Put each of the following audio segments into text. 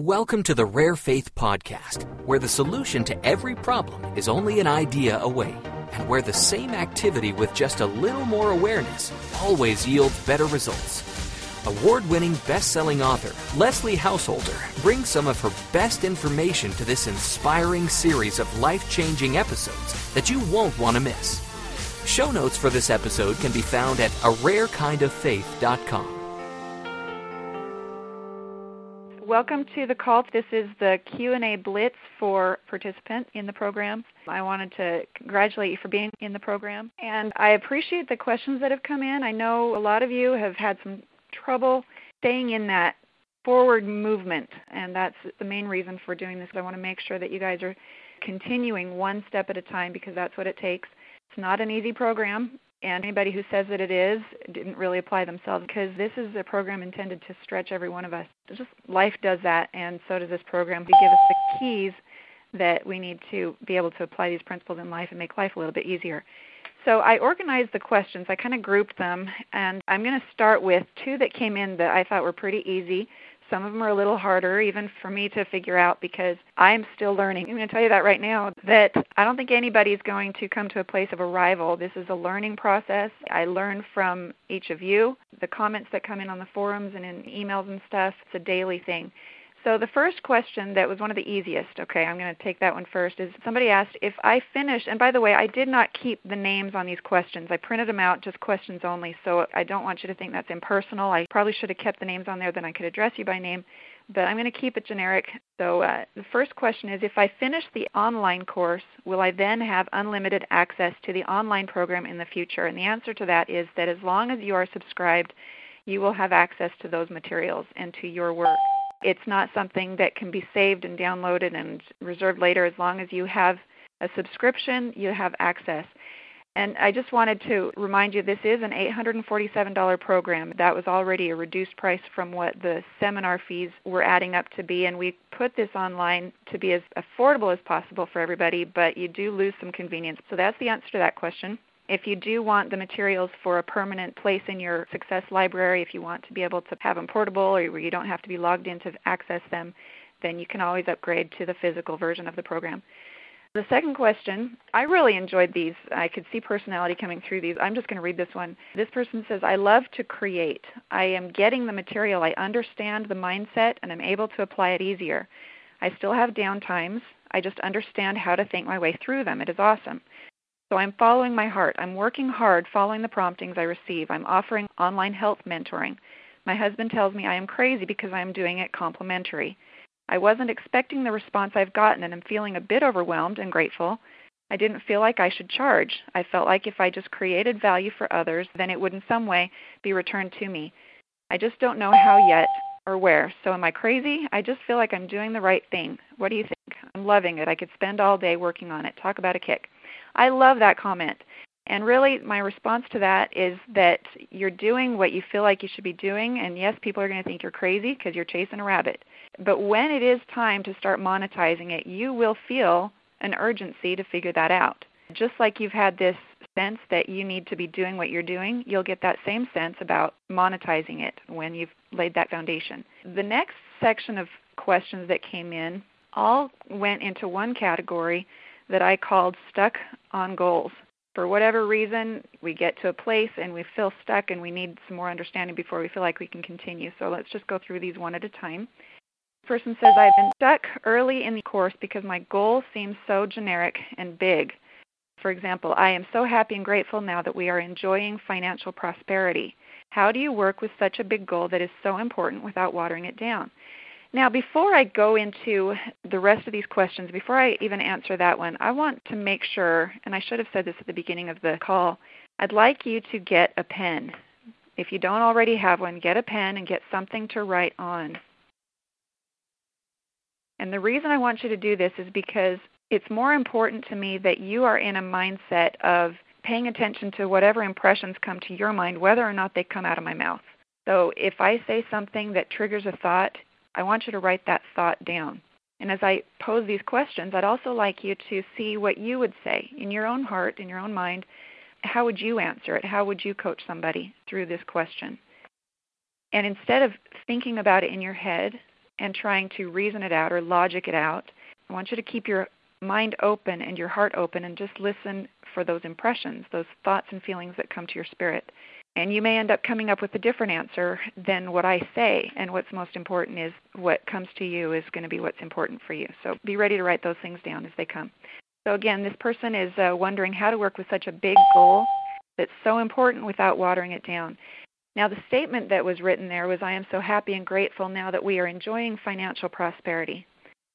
Welcome to the Rare Faith Podcast, where the solution to every problem is only an idea away, and where the same activity with just a little more awareness always yields better results. Award winning best selling author Leslie Householder brings some of her best information to this inspiring series of life changing episodes that you won't want to miss. Show notes for this episode can be found at ararekindoffaith.com. Welcome to the call. This is the Q&A blitz for participants in the program. I wanted to congratulate you for being in the program and I appreciate the questions that have come in. I know a lot of you have had some trouble staying in that forward movement and that's the main reason for doing this. I want to make sure that you guys are continuing one step at a time because that's what it takes. It's not an easy program and anybody who says that it is didn't really apply themselves because this is a program intended to stretch every one of us. Just life does that, and so does this program. To give us the keys that we need to be able to apply these principles in life and make life a little bit easier. So I organized the questions. I kind of grouped them, and I'm going to start with two that came in that I thought were pretty easy. Some of them are a little harder, even for me to figure out, because I'm still learning. I'm going to tell you that right now that I don't think anybody's going to come to a place of arrival. This is a learning process. I learn from each of you, the comments that come in on the forums and in emails and stuff. It's a daily thing. So the first question that was one of the easiest, okay, I'm going to take that one first, is somebody asked if I finish, and by the way, I did not keep the names on these questions. I printed them out, just questions only, so I don't want you to think that's impersonal. I probably should have kept the names on there, then I could address you by name, but I'm going to keep it generic. So uh, the first question is if I finish the online course, will I then have unlimited access to the online program in the future? And the answer to that is that as long as you are subscribed, you will have access to those materials and to your work. It's not something that can be saved and downloaded and reserved later. As long as you have a subscription, you have access. And I just wanted to remind you this is an $847 program. That was already a reduced price from what the seminar fees were adding up to be. And we put this online to be as affordable as possible for everybody, but you do lose some convenience. So that's the answer to that question. If you do want the materials for a permanent place in your Success library, if you want to be able to have them portable or you don't have to be logged in to access them, then you can always upgrade to the physical version of the program. The second question, I really enjoyed these. I could see personality coming through these. I'm just going to read this one. This person says, I love to create. I am getting the material. I understand the mindset and I'm able to apply it easier. I still have down times. I just understand how to think my way through them. It is awesome. So I'm following my heart. I'm working hard following the promptings I receive. I'm offering online health mentoring. My husband tells me I am crazy because I am doing it complimentary. I wasn't expecting the response I've gotten and I'm feeling a bit overwhelmed and grateful. I didn't feel like I should charge. I felt like if I just created value for others, then it would in some way be returned to me. I just don't know how yet or where. So am I crazy? I just feel like I'm doing the right thing. What do you think? I'm loving it. I could spend all day working on it. Talk about a kick. I love that comment. And really, my response to that is that you're doing what you feel like you should be doing. And yes, people are going to think you're crazy because you're chasing a rabbit. But when it is time to start monetizing it, you will feel an urgency to figure that out. Just like you've had this sense that you need to be doing what you're doing, you'll get that same sense about monetizing it when you've laid that foundation. The next section of questions that came in all went into one category that I called stuck on goals. For whatever reason, we get to a place and we feel stuck and we need some more understanding before we feel like we can continue. So let's just go through these one at a time. Person says, I've been stuck early in the course because my goal seems so generic and big. For example, I am so happy and grateful now that we are enjoying financial prosperity. How do you work with such a big goal that is so important without watering it down? Now, before I go into the rest of these questions, before I even answer that one, I want to make sure, and I should have said this at the beginning of the call, I'd like you to get a pen. If you don't already have one, get a pen and get something to write on. And the reason I want you to do this is because it's more important to me that you are in a mindset of paying attention to whatever impressions come to your mind, whether or not they come out of my mouth. So if I say something that triggers a thought, I want you to write that thought down. And as I pose these questions, I'd also like you to see what you would say in your own heart, in your own mind. How would you answer it? How would you coach somebody through this question? And instead of thinking about it in your head and trying to reason it out or logic it out. I want you to keep your mind open and your heart open and just listen for those impressions, those thoughts and feelings that come to your spirit. And you may end up coming up with a different answer than what I say. And what's most important is what comes to you is going to be what's important for you. So be ready to write those things down as they come. So, again, this person is uh, wondering how to work with such a big goal that's so important without watering it down. Now, the statement that was written there was I am so happy and grateful now that we are enjoying financial prosperity.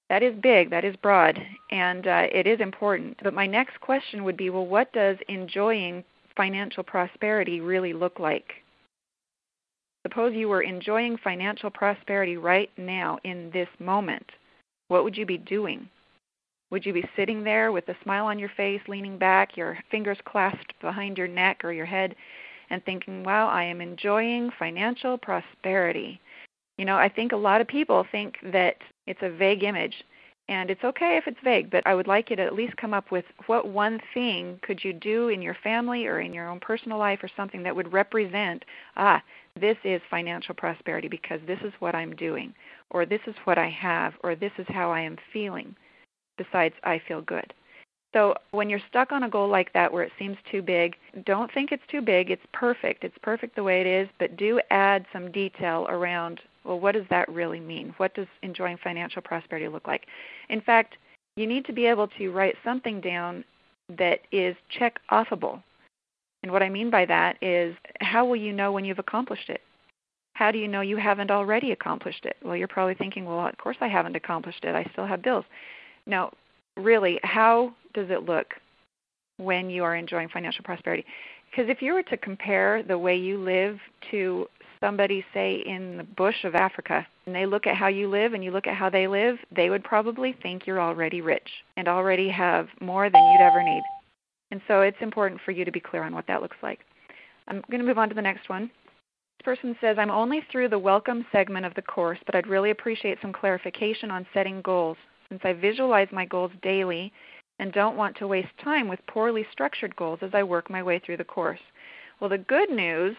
That is big, that is broad, and uh, it is important. But my next question would be well, what does enjoying financial prosperity really look like? Suppose you were enjoying financial prosperity right now in this moment. What would you be doing? Would you be sitting there with a smile on your face, leaning back, your fingers clasped behind your neck or your head, and thinking, wow, I am enjoying financial prosperity? You know, I think a lot of people think that it's a vague image. And it's okay if it's vague, but I would like you to at least come up with what one thing could you do in your family or in your own personal life or something that would represent, ah, this is financial prosperity because this is what I'm doing, or this is what I have, or this is how I am feeling, besides I feel good. So when you're stuck on a goal like that where it seems too big, don't think it's too big. It's perfect. It's perfect the way it is, but do add some detail around well, what does that really mean? What does enjoying financial prosperity look like? In fact, you need to be able to write something down that is check offable. And what I mean by that is how will you know when you've accomplished it? How do you know you haven't already accomplished it? Well, you're probably thinking, well, of course I haven't accomplished it. I still have bills. Now, really, how does it look when you are enjoying financial prosperity? Because if you were to compare the way you live to somebody, say, in the bush of Africa, and they look at how you live and you look at how they live, they would probably think you're already rich and already have more than you'd ever need. And so it's important for you to be clear on what that looks like. I'm going to move on to the next one. This person says, I'm only through the welcome segment of the course, but I'd really appreciate some clarification on setting goals. Since I visualize my goals daily and don't want to waste time with poorly structured goals as I work my way through the course. Well, the good news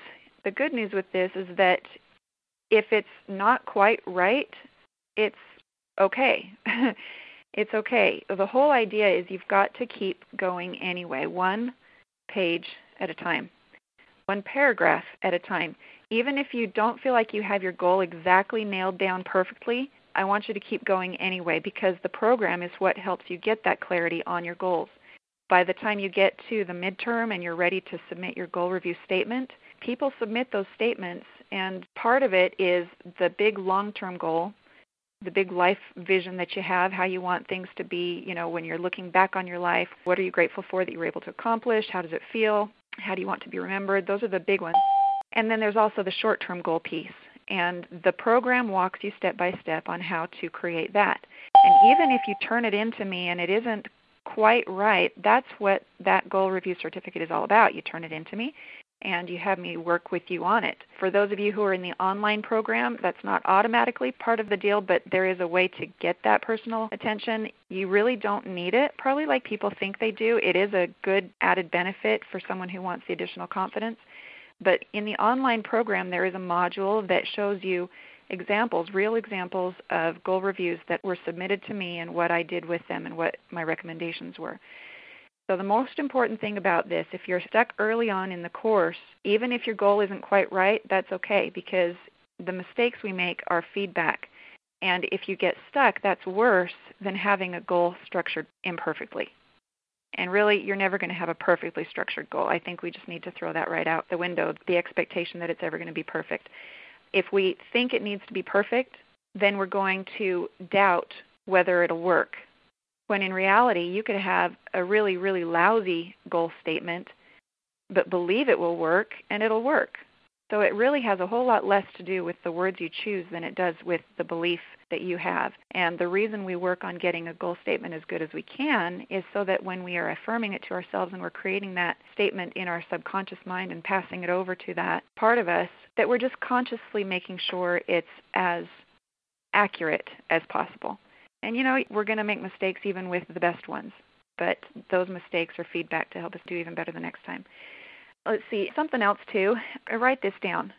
the good news with this is that if it's not quite right, it's okay. it's okay. The whole idea is you've got to keep going anyway, one page at a time, one paragraph at a time. Even if you don't feel like you have your goal exactly nailed down perfectly, I want you to keep going anyway because the program is what helps you get that clarity on your goals. By the time you get to the midterm and you're ready to submit your goal review statement, people submit those statements, and part of it is the big long term goal, the big life vision that you have, how you want things to be, you know, when you're looking back on your life. What are you grateful for that you were able to accomplish? How does it feel? How do you want to be remembered? Those are the big ones. And then there's also the short term goal piece. And the program walks you step by step on how to create that. And even if you turn it into me and it isn't quite right, that's what that goal review certificate is all about. You turn it into me and you have me work with you on it. For those of you who are in the online program, that's not automatically part of the deal, but there is a way to get that personal attention. You really don't need it, probably like people think they do. It is a good added benefit for someone who wants the additional confidence. But in the online program, there is a module that shows you examples, real examples of goal reviews that were submitted to me and what I did with them and what my recommendations were. So, the most important thing about this, if you're stuck early on in the course, even if your goal isn't quite right, that's okay because the mistakes we make are feedback. And if you get stuck, that's worse than having a goal structured imperfectly. And really, you're never going to have a perfectly structured goal. I think we just need to throw that right out the window the expectation that it's ever going to be perfect. If we think it needs to be perfect, then we're going to doubt whether it'll work when in reality you could have a really really lousy goal statement but believe it will work and it'll work. So it really has a whole lot less to do with the words you choose than it does with the belief that you have. And the reason we work on getting a goal statement as good as we can is so that when we are affirming it to ourselves and we're creating that statement in our subconscious mind and passing it over to that part of us that we're just consciously making sure it's as accurate as possible and you know, we're going to make mistakes even with the best ones, but those mistakes are feedback to help us do even better the next time. Let's see, something else too. I write this down.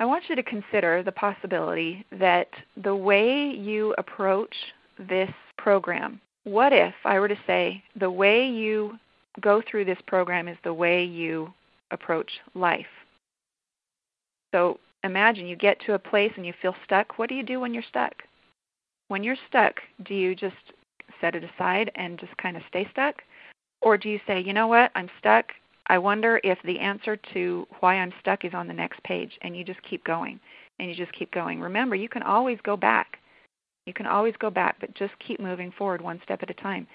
I want you to consider the possibility that the way you approach this program, what if I were to say the way you go through this program is the way you approach life? So imagine you get to a place and you feel stuck. What do you do when you're stuck? When you're stuck, do you just set it aside and just kind of stay stuck? Or do you say, you know what, I'm stuck. I wonder if the answer to why I'm stuck is on the next page, and you just keep going and you just keep going. Remember, you can always go back. You can always go back, but just keep moving forward one step at a time.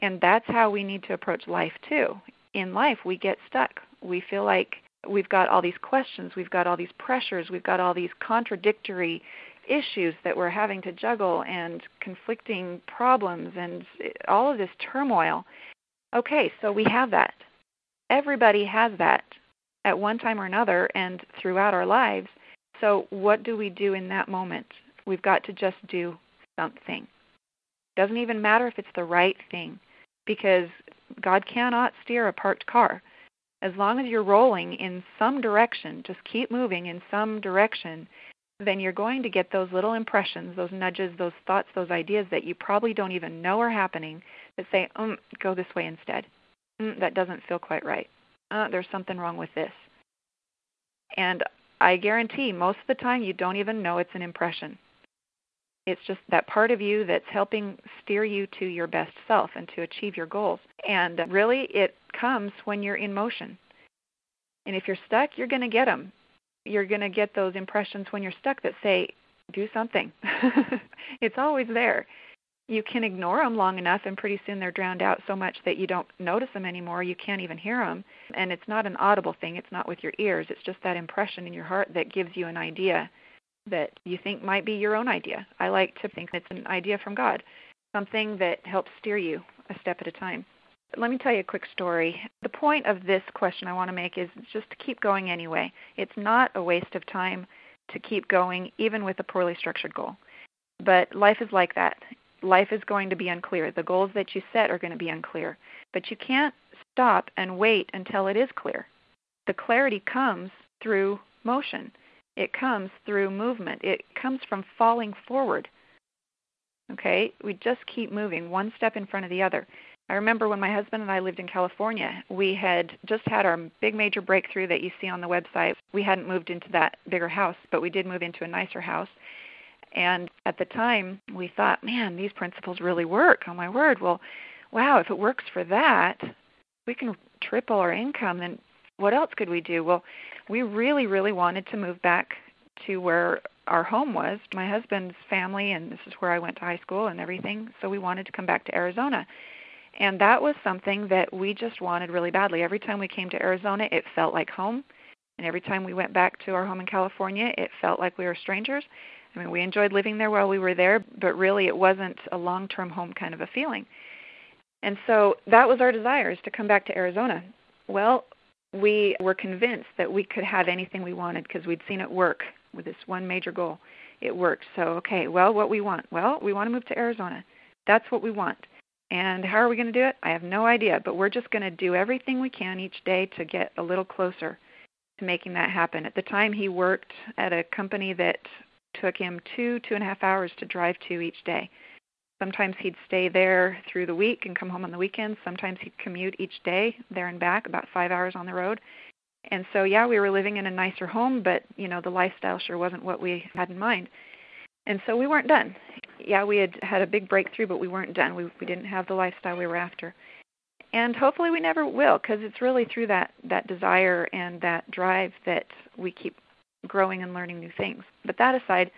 And that's how we need to approach life too. In life, we get stuck. We feel like we've got all these questions, we've got all these pressures, we've got all these contradictory issues that we're having to juggle and conflicting problems and all of this turmoil. Okay, so we have that. Everybody has that at one time or another and throughout our lives. So, what do we do in that moment? We've got to just do something. Doesn't even matter if it's the right thing because God cannot steer a parked car as long as you're rolling in some direction, just keep moving in some direction, then you're going to get those little impressions, those nudges, those thoughts, those ideas that you probably don't even know are happening that say, um, go this way instead. Mm, that doesn't feel quite right. Uh, there's something wrong with this. And I guarantee most of the time you don't even know it's an impression. It's just that part of you that's helping steer you to your best self and to achieve your goals. And really, it comes when you're in motion. And if you're stuck, you're going to get them. You're going to get those impressions when you're stuck that say, do something. it's always there. You can ignore them long enough, and pretty soon they're drowned out so much that you don't notice them anymore. You can't even hear them. And it's not an audible thing, it's not with your ears. It's just that impression in your heart that gives you an idea that you think might be your own idea. I like to think it's an idea from God, something that helps steer you a step at a time. Let me tell you a quick story. The point of this question I want to make is just to keep going anyway. It's not a waste of time to keep going, even with a poorly structured goal. But life is like that. Life is going to be unclear. The goals that you set are going to be unclear. But you can't stop and wait until it is clear. The clarity comes through motion. It comes through movement. It comes from falling forward. Okay? We just keep moving one step in front of the other. I remember when my husband and I lived in California, we had just had our big major breakthrough that you see on the website. We hadn't moved into that bigger house, but we did move into a nicer house. And at the time, we thought, man, these principles really work. Oh my word. Well, wow, if it works for that, we can triple our income. Then what else could we do? Well, we really, really wanted to move back to where our home was, my husband's family, and this is where I went to high school and everything. So we wanted to come back to Arizona. And that was something that we just wanted really badly. Every time we came to Arizona, it felt like home. And every time we went back to our home in California, it felt like we were strangers. I mean, we enjoyed living there while we were there, but really it wasn't a long term home kind of a feeling. And so that was our desire is to come back to Arizona. Well, we were convinced that we could have anything we wanted because we'd seen it work with this one major goal. It worked. So, okay, well, what we want? Well, we want to move to Arizona. That's what we want. And how are we going to do it? I have no idea, but we're just going to do everything we can each day to get a little closer to making that happen. At the time, he worked at a company that took him two, two and a half hours to drive to each day. Sometimes he'd stay there through the week and come home on the weekends. Sometimes he'd commute each day there and back, about five hours on the road. And so, yeah, we were living in a nicer home, but you know the lifestyle sure wasn't what we had in mind. And so we weren't done. Yeah, we had had a big breakthrough, but we weren't done. We we didn't have the lifestyle we were after. And hopefully we never will, because it's really through that that desire and that drive that we keep growing and learning new things. But that aside,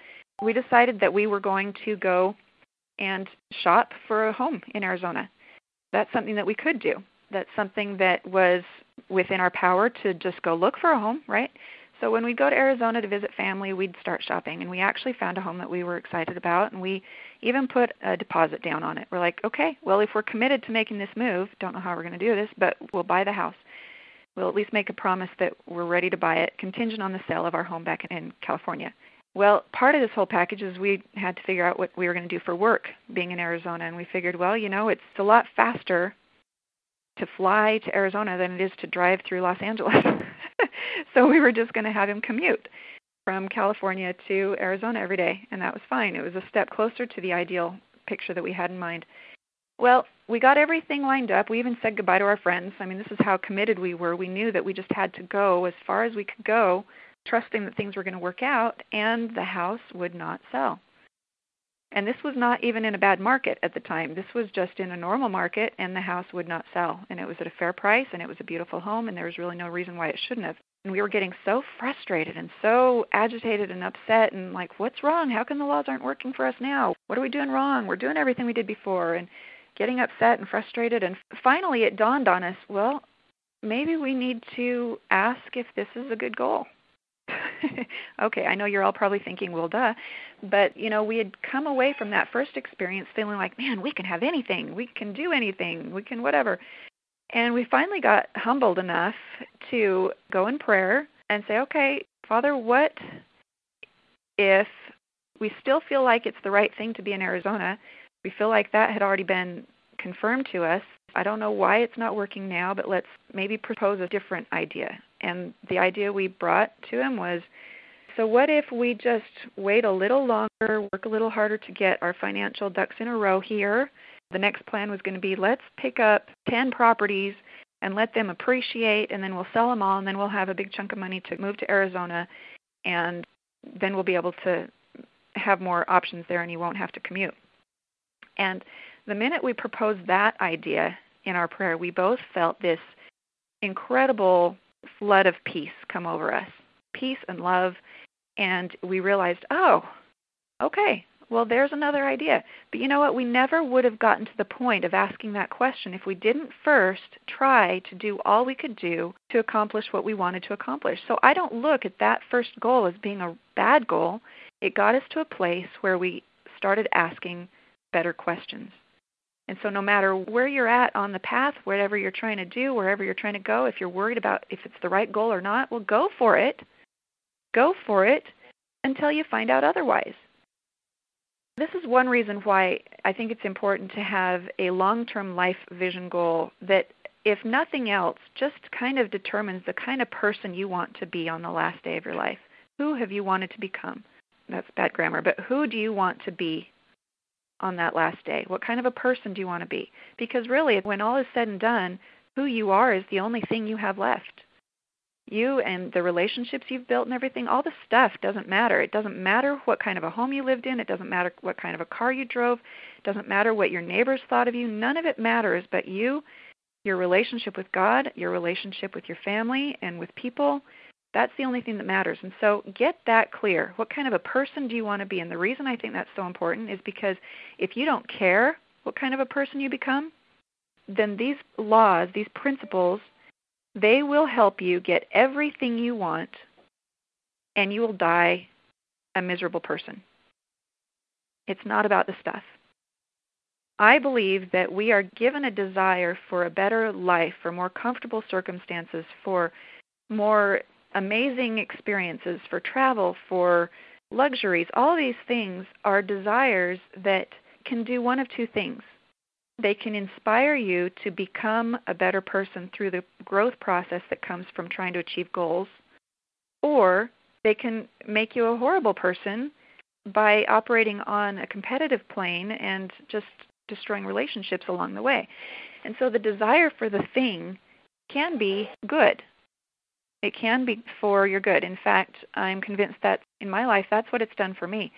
we decided that we were going to go and shop for a home in Arizona. That's something that we could do. That's something that was within our power to just go look for a home, right? So when we go to Arizona to visit family, we'd start shopping, and we actually found a home that we were excited about, and we even put a deposit down on it. We're like, okay, well, if we're committed to making this move, don't know how we're going to do this, but we'll buy the house. We'll at least make a promise that we're ready to buy it, contingent on the sale of our home back in California. Well, part of this whole package is we had to figure out what we were going to do for work being in Arizona. And we figured, well, you know, it's a lot faster to fly to Arizona than it is to drive through Los Angeles. so we were just going to have him commute. from California to Arizona every day, and that was fine. It was a step closer to the ideal picture that we had in mind. Well, we got everything lined up. We even said goodbye to our friends. I mean, this is how committed we were. We knew that we just had to go as far as we could go, trusting that things were going to work out, and the house would not sell. And this was not even in a bad market at the time. This was just in a normal market, and the house would not sell. And it was at a fair price, and it was a beautiful home, and there was really no reason why it shouldn't have. And we were getting so frustrated and so agitated and upset, and like, what's wrong? How come the laws aren't working for us now? What are we doing wrong? We're doing everything we did before, and getting upset and frustrated. And finally, it dawned on us well, maybe we need to ask if this is a good goal. okay, I know you're all probably thinking, well, duh. But, you know, we had come away from that first experience feeling like, man, we can have anything. We can do anything. We can whatever. And we finally got humbled enough to go in prayer and say, okay, Father, what if we still feel like it's the right thing to be in Arizona? We feel like that had already been confirmed to us. I don't know why it's not working now, but let's maybe propose a different idea and the idea we brought to him was so what if we just wait a little longer, work a little harder to get our financial ducks in a row here? The next plan was going to be let's pick up 10 properties and let them appreciate and then we'll sell them all and then we'll have a big chunk of money to move to Arizona and then we'll be able to have more options there and you won't have to commute. And the minute we proposed that idea in our prayer, we both felt this incredible flood of peace come over us peace and love. And we realized, oh, okay, well, there's another idea. But you know what? We never would have gotten to the point of asking that question if we didn't first try to do all we could do to accomplish what we wanted to accomplish. So I don't look at that first goal as being a bad goal. It got us to a place where we started asking better questions. And so, no matter where you're at on the path, whatever you're trying to do, wherever you're trying to go, if you're worried about if it's the right goal or not, well, go for it. Go for it until you find out otherwise. This is one reason why I think it's important to have a long term life vision goal that, if nothing else, just kind of determines the kind of person you want to be on the last day of your life. Who have you wanted to become? That's bad grammar, but who do you want to be on that last day? What kind of a person do you want to be? Because really, when all is said and done, who you are is the only thing you have left. You and the relationships you've built and everything, all the stuff doesn't matter. It doesn't matter what kind of a home you lived in. It doesn't matter what kind of a car you drove. It doesn't matter what your neighbors thought of you. None of it matters but you, your relationship with God, your relationship with your family and with people, that's the only thing that matters. And so get that clear. What kind of a person do you want to be? And the reason I think that's so important is because if you don't care what kind of a person you become, then these laws, these principles, they will help you get everything you want and you will die a miserable person. It's not about the stuff. I believe that we are given a desire for a better life, for more comfortable circumstances, for more amazing experiences, for travel, for luxuries, all these things are desires that can do one of two things. They can inspire you to become a better person through the growth process that comes from trying to achieve goals, or they can make you a horrible person by operating on a competitive plane and just destroying relationships along the way. And so the desire for the thing can be good. It can be for your good. In fact, I'm convinced that in my life, that's what it's done for me.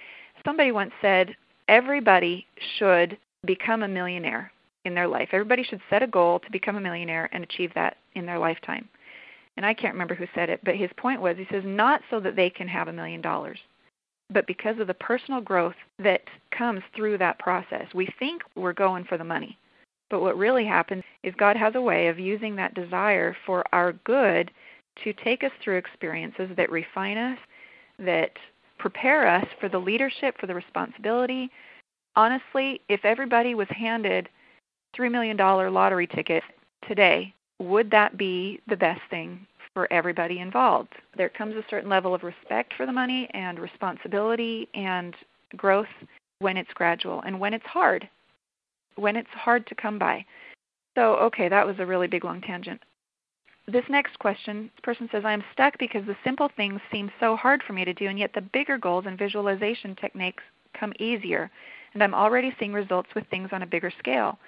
Somebody once said, everybody should become a millionaire in their life. Everybody should set a goal to become a millionaire and achieve that in their lifetime. And I can't remember who said it, but his point was he says, not so that they can have a million dollars, but because of the personal growth that comes through that process. We think we're going for the money, but what really happens is God has a way of using that desire for our good to take us through experiences that refine us, that prepare us for the leadership, for the responsibility. Honestly, if everybody was handed $3 million lottery ticket today, would that be the best thing for everybody involved? There comes a certain level of respect for the money and responsibility and growth when it's gradual and when it's hard, when it's hard to come by. So, okay, that was a really big long tangent. This next question, this person says, I am stuck because the simple things seem so hard for me to do, and yet the bigger goals and visualization techniques come easier, and I'm already seeing results with things on a bigger scale.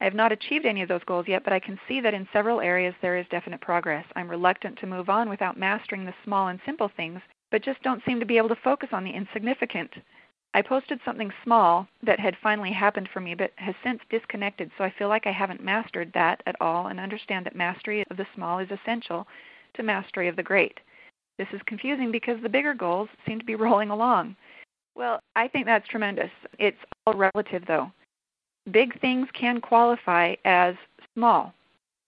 I have not achieved any of those goals yet, but I can see that in several areas there is definite progress. I'm reluctant to move on without mastering the small and simple things, but just don't seem to be able to focus on the insignificant. I posted something small that had finally happened for me, but has since disconnected, so I feel like I haven't mastered that at all and understand that mastery of the small is essential to mastery of the great. This is confusing because the bigger goals seem to be rolling along. Well, I think that's tremendous. It's all relative, though big things can qualify as small.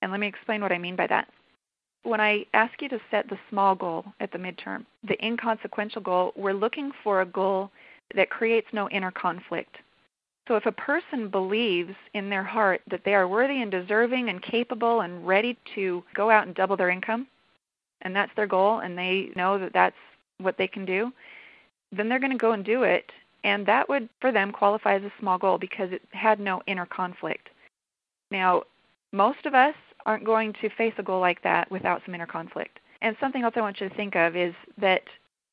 And let me explain what I mean by that. When I ask you to set the small goal at the midterm, the inconsequential goal, we're looking for a goal that creates no inner conflict. So if a person believes in their heart that they are worthy and deserving and capable and ready to go out and double their income, and that's their goal, and they know that that's what they can do, then they're going to go and do it and that would, for them, qualify as a small goal because it had no inner conflict. Now, most of us aren't going to face a goal like that without some inner conflict. And something else I want you to think of is that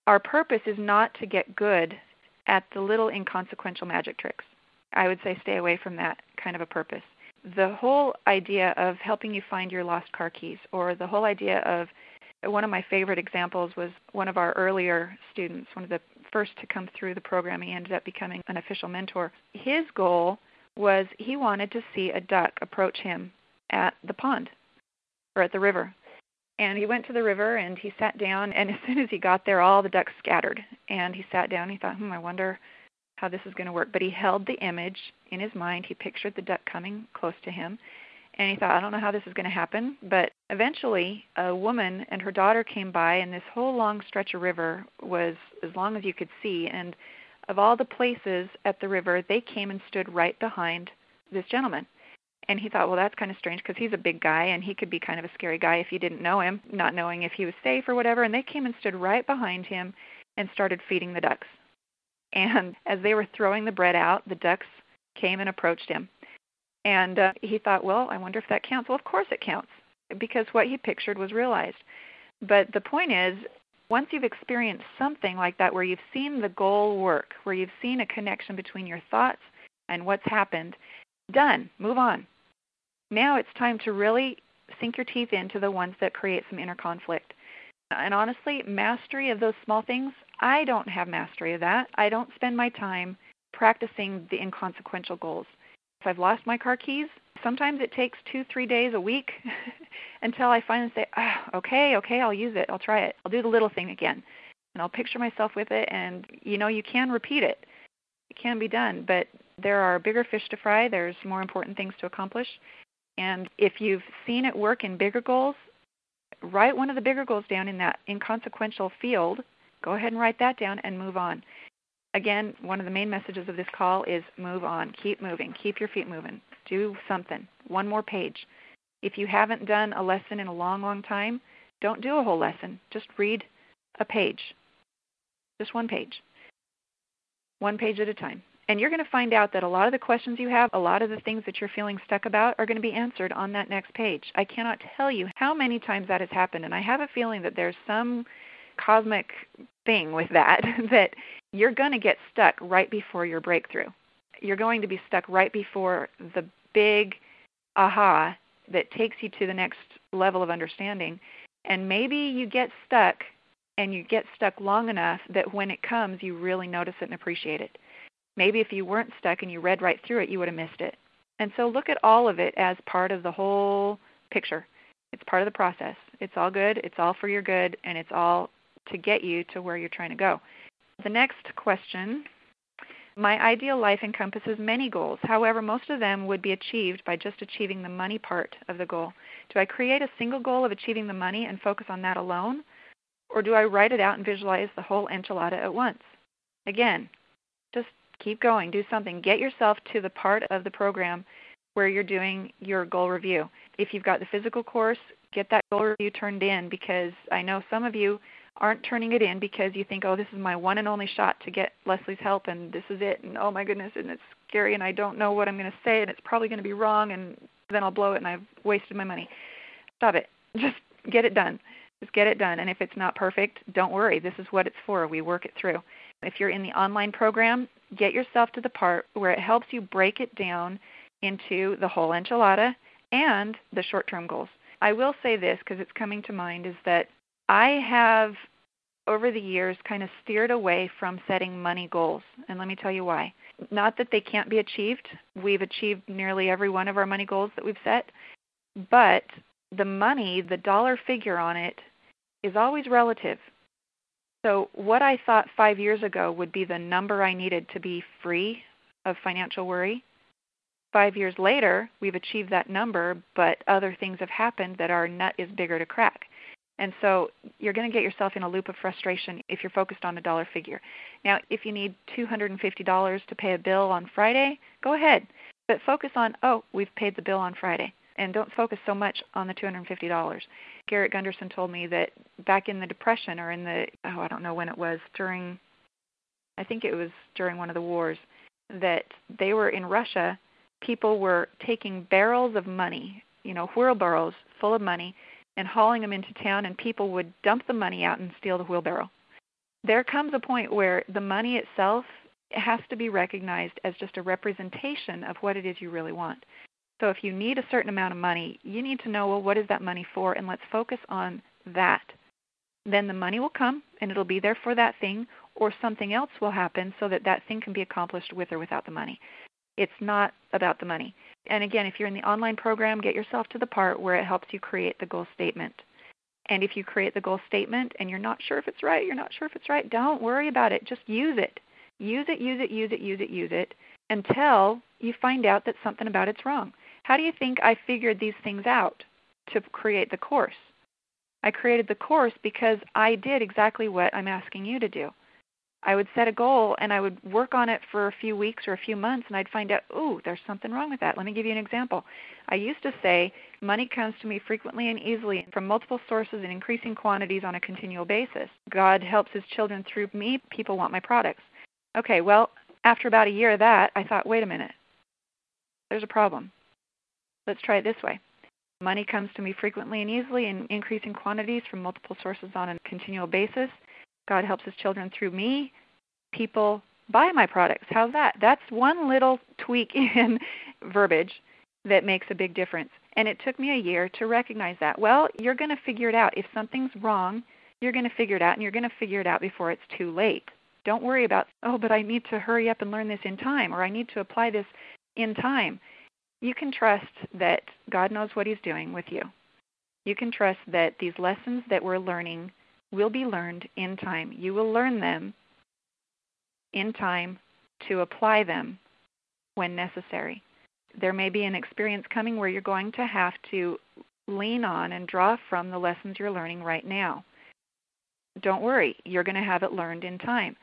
our purpose is not to get good at the little inconsequential magic tricks. I would say stay away from that kind of a purpose. The whole idea of helping you find your lost car keys, or the whole idea of one of my favorite examples was one of our earlier students, one of the first to come through the program. He ended up becoming an official mentor. His goal was he wanted to see a duck approach him at the pond or at the river. And he went to the river and he sat down, and as soon as he got there, all the ducks scattered. And he sat down. And he thought, hmm, I wonder how this is going to work. But he held the image in his mind. He pictured the duck coming close to him. And he thought, I don't know how this is going to happen. But eventually, a woman and her daughter came by, and this whole long stretch of river was as long as you could see. And of all the places at the river, they came and stood right behind this gentleman. And he thought, well, that's kind of strange because he's a big guy and he could be kind of a scary guy if you didn't know him, not knowing if he was safe or whatever. And they came and stood right behind him and started feeding the ducks. And as they were throwing the bread out, the ducks came and approached him. And uh, he thought, well, I wonder if that counts. Well, of course it counts because what he pictured was realized. But the point is, once you've experienced something like that where you've seen the goal work, where you've seen a connection between your thoughts and what's happened, done, move on. Now it's time to really sink your teeth into the ones that create some inner conflict. And honestly, mastery of those small things, I don't have mastery of that. I don't spend my time practicing the inconsequential goals. If I've lost my car keys, sometimes it takes two, three days, a week until I finally say, oh, okay, okay, I'll use it. I'll try it. I'll do the little thing again. And I'll picture myself with it. And, you know, you can repeat it. It can be done. But there are bigger fish to fry, there's more important things to accomplish. And if you've seen it work in bigger goals, write one of the bigger goals down in that inconsequential field. Go ahead and write that down and move on again, one of the main messages of this call is move on, keep moving, keep your feet moving, do something, one more page. If you haven't done a lesson in a long, long time, don't do a whole lesson. Just read a page, just one page, one page at a time. And you're going to find out that a lot of the questions you have, a lot of the things that you're feeling stuck about, are going to be answered on that next page. I cannot tell you how many times that has happened, and I have a feeling that there's some cosmic thing with that that you're going to get stuck right before your breakthrough. You're going to be stuck right before the big aha that takes you to the next level of understanding. And maybe you get stuck and you get stuck long enough that when it comes, you really notice it and appreciate it. Maybe if you weren't stuck and you read right through it, you would have missed it. And so look at all of it as part of the whole picture. It's part of the process. It's all good, it's all for your good, and it's all to get you to where you're trying to go. The next question My ideal life encompasses many goals. However, most of them would be achieved by just achieving the money part of the goal. Do I create a single goal of achieving the money and focus on that alone? Or do I write it out and visualize the whole enchilada at once? Again, keep going. Do something. Get yourself to the part of the program where you're doing your goal review. If you've got the physical course, get that goal review turned in because I know some of you aren't turning it in because you think, oh, this is my one and only shot to get Leslie's help, and this is it, and oh my goodness, and it's scary, and I don't know what I'm going to say, and it's probably going to be wrong, and then I'll blow it, and I've wasted my money. Stop it. Just get it done. Just get it done. And if it's not perfect, don't worry. This is what it's for. We work it through. If you're in the online program, get yourself to the part where it helps you break it down into the whole enchilada and the short term goals. I will say this because it's coming to mind is that I have over the years kind of steered away from setting money goals. And let me tell you why. Not that they can't be achieved. We've achieved nearly every one of our money goals that we've set. But the money, the dollar figure on it, is always relative. So, what I thought five years ago would be the number I needed to be free of financial worry, five years later, we've achieved that number, but other things have happened that our nut is bigger to crack. And so you're going to get yourself in a loop of frustration if you're focused on a dollar figure. Now, if you need $250 to pay a bill on Friday, go ahead. But focus on, oh, we've paid the bill on Friday. And don't focus so much on the $250. Garrett Gunderson told me that back in the Depression or in the, oh, I don't know when it was, during, I think it was during one of the wars, that they were in Russia people were taking barrels of money, you know, wheelbarrows full of money, and hauling them into town, and people would dump the money out and steal the wheelbarrow. There comes a point where the money itself has to be recognized as just a representation of what it is you really want. So if you need a certain amount of money, you need to know, well, what is that money for? And let's focus on that. Then the money will come and it'll be there for that thing, or something else will happen so that that thing can be accomplished with or without the money. It's not about the money. And again, if you're in the online program, get yourself to the part where it helps you create the goal statement. And if you create the goal statement and you're not sure if it's right, you're not sure if it's right, don't worry about it. Just use it. Use it, use it, use it, use it, use it until you find out that something about it's wrong. How do you think I figured these things out to create the course? I created the course because I did exactly what I'm asking you to do. I would set a goal and I would work on it for a few weeks or a few months and I'd find out, ooh, there's something wrong with that. Let me give you an example. I used to say, money comes to me frequently and easily from multiple sources in increasing quantities on a continual basis. God helps his children through me. People want my products. Okay, well, after about a year of that, I thought, wait a minute. There's a problem. Let's try it this way. Money comes to me frequently and easily in increasing quantities from multiple sources on a continual basis. God helps his children through me. People buy my products. How's that? That's one little tweak in verbiage that makes a big difference. And it took me a year to recognize that. Well, you're going to figure it out. If something's wrong, you're going to figure it out, and you're going to figure it out before it's too late. Don't worry about, oh, but I need to hurry up and learn this in time, or I need to apply this in time. You can trust that God knows what He's doing with you. You can trust that these lessons that we're learning will be learned in time. You will learn them in time to apply them when necessary. There may be an experience coming where you're going to have to lean on and draw from the lessons you're learning right now. Don't worry, you're going to have it learned in time.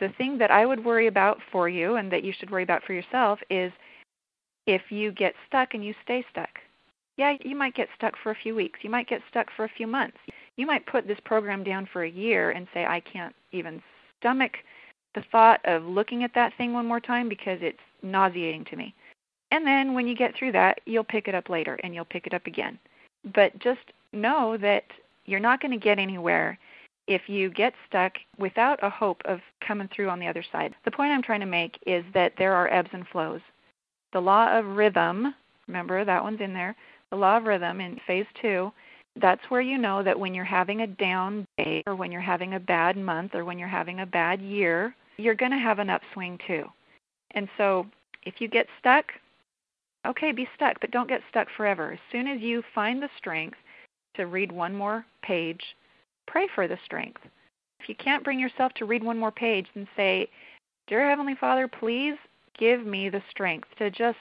The thing that I would worry about for you and that you should worry about for yourself is if you get stuck and you stay stuck. Yeah, you might get stuck for a few weeks. You might get stuck for a few months you might put this program down for a year and say, I can't even stomach the thought of looking at that thing one more time because it's nauseating to me. And then when you get through that, you'll pick it up later and you'll pick it up again. But just know that you're not going to get anywhere if you get stuck without a hope of coming through on the other side. The point I'm trying to make is that there are ebbs and flows. The law of rhythm, remember that one's in there, the law of rhythm in phase two that's where you know that when you're having a down day or when you're having a bad month or when you're having a bad year, you're going to have an upswing too. And so if you get stuck, okay, be stuck, but don't get stuck forever. As soon as you find the strength to read one more page, pray for the strength. If you can't bring yourself to read one more page, then say, Dear Heavenly Father, please give me the strength to just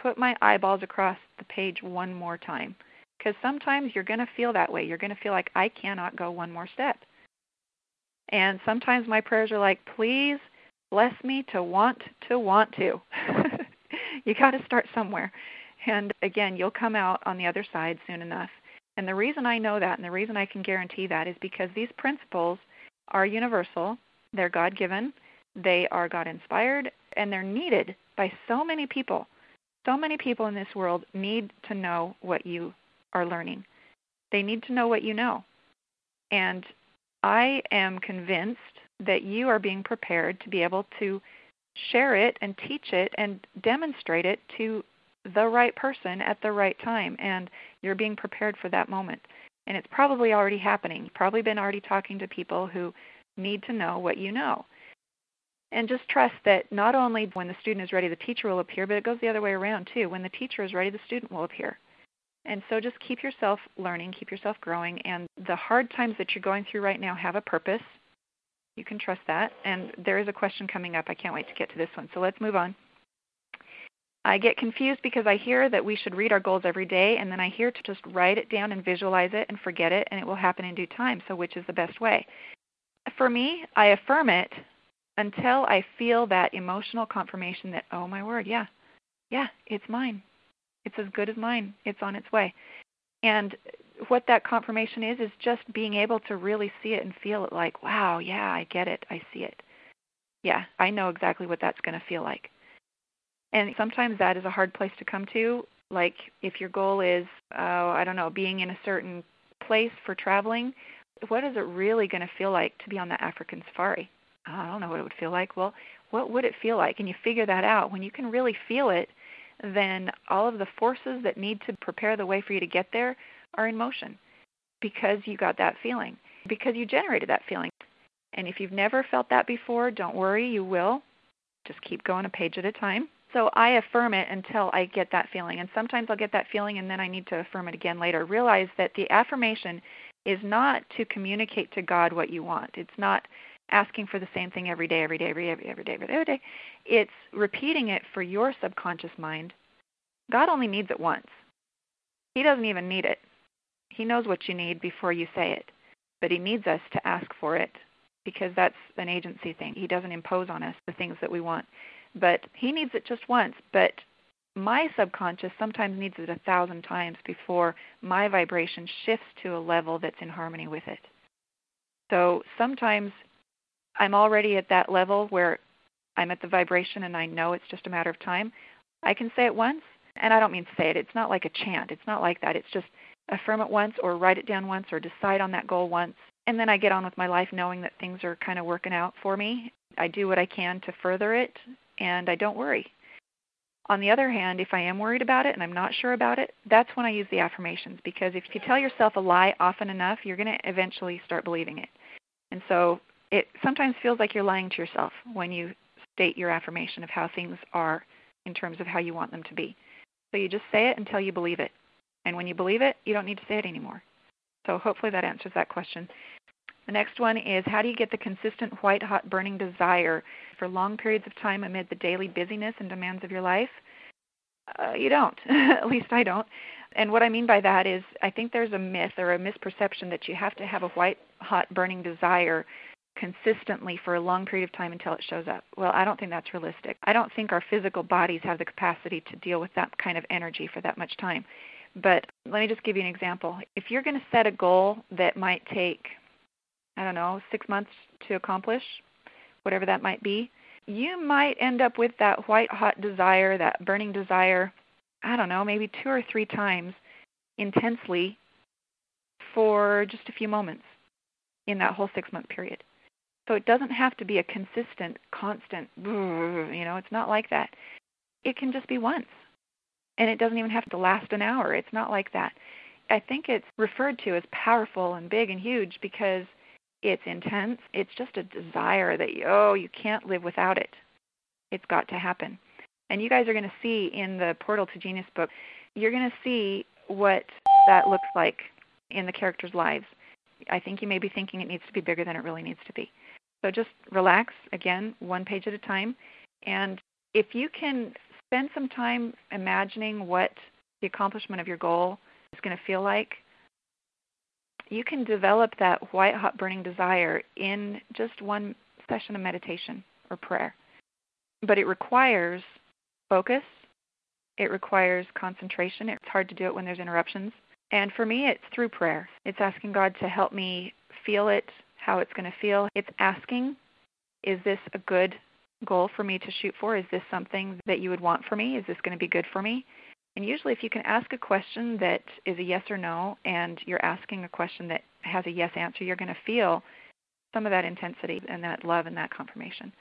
put my eyeballs across the page one more time because sometimes you're going to feel that way. You're going to feel like, I cannot go one more step. And sometimes my prayers are like, please bless me to want to want to. you got to start somewhere. And again, you'll come out on the other side soon enough. And the reason I know that and the reason I can guarantee that is because these principles are universal, they're God given, they are God inspired, and they're needed by so many people. So many people in this world need to know what you are learning. They need to know what you know. And I am convinced that you are being prepared to be able to share it and teach it and demonstrate it to the right person at the right time. And you're being prepared for that moment. And it's probably already happening. You've probably been already talking to people who need to know what you know. And just trust that not only when the student is ready, the teacher will appear, but it goes the other way around too. When the teacher is ready, the student will appear. And so just keep yourself learning, keep yourself growing. And the hard times that you're going through right now have a purpose. You can trust that. And there is a question coming up. I can't wait to get to this one. So let's move on. I get confused because I hear that we should read our goals every day, and then I hear to just write it down and visualize it and forget it, and it will happen in due time. So, which is the best way? For me, I affirm it until I feel that emotional confirmation that, oh my word, yeah, yeah, it's mine. It's as good as mine. It's on its way. And what that confirmation is, is just being able to really see it and feel it like, wow, yeah, I get it. I see it. Yeah, I know exactly what that's going to feel like. And sometimes that is a hard place to come to. Like if your goal is, oh, I don't know, being in a certain place for traveling, what is it really going to feel like to be on that African safari? Oh, I don't know what it would feel like. Well, what would it feel like? And you figure that out. When you can really feel it, then all of the forces that need to prepare the way for you to get there are in motion because you got that feeling, because you generated that feeling. And if you've never felt that before, don't worry, you will. Just keep going a page at a time. So I affirm it until I get that feeling. And sometimes I'll get that feeling and then I need to affirm it again later. Realize that the affirmation is not to communicate to God what you want. It's not asking for the same thing every day, every day, every day, every day, every day. It's repeating it for your subconscious mind. God only needs it once. He doesn't even need it. He knows what you need before you say it. But he needs us to ask for it because that's an agency thing. He doesn't impose on us the things that we want. But he needs it just once. But my subconscious sometimes needs it a thousand times before my vibration shifts to a level that's in harmony with it. So sometimes I'm already at that level where I'm at the vibration and I know it's just a matter of time. I can say it once, and I don't mean to say it. It's not like a chant. It's not like that. It's just affirm it once or write it down once or decide on that goal once. And then I get on with my life knowing that things are kind of working out for me. I do what I can to further it, and I don't worry. On the other hand, if I am worried about it and I'm not sure about it, that's when I use the affirmations because if you tell yourself a lie often enough, you're going to eventually start believing it. And so it sometimes feels like you're lying to yourself when you state your affirmation of how things are in terms of how you want them to be. So you just say it until you believe it. And when you believe it, you don't need to say it anymore. So hopefully that answers that question. The next one is how do you get the consistent white hot burning desire for long periods of time amid the daily busyness and demands of your life? Uh, you don't. At least I don't. And what I mean by that is I think there's a myth or a misperception that you have to have a white hot burning desire consistently for a long period of time until it shows up. Well, I don't think that's realistic. I don't think our physical bodies have the capacity to deal with that kind of energy for that much time. But let me just give you an example. If you're going to set a goal that might take, I don't know, six months to accomplish, whatever that might be, you might end up with that white hot desire, that burning desire, I don't know, maybe two or three times intensely for just a few moments in that whole six month period. So it doesn't have to be a consistent, constant, you know, it's not like that. It can just be once. And it doesn't even have to last an hour. It's not like that. I think it's referred to as powerful and big and huge because it's intense. It's just a desire that, oh, you can't live without it. It's got to happen. And you guys are going to see in the Portal to Genius book, you're going to see what that looks like in the characters' lives. I think you may be thinking it needs to be bigger than it really needs to be. So just relax, again, one page at a time. And if you can spend some time imagining what the accomplishment of your goal is going to feel like, you can develop that white hot burning desire in just one session of meditation or prayer. But it requires focus, it requires concentration. It's hard to do it when there's interruptions. And for me, it's through prayer. It's asking God to help me feel it, how it's going to feel. It's asking, is this a good goal for me to shoot for? Is this something that you would want for me? Is this going to be good for me? And usually, if you can ask a question that is a yes or no, and you're asking a question that has a yes answer, you're going to feel some of that intensity and that love and that confirmation.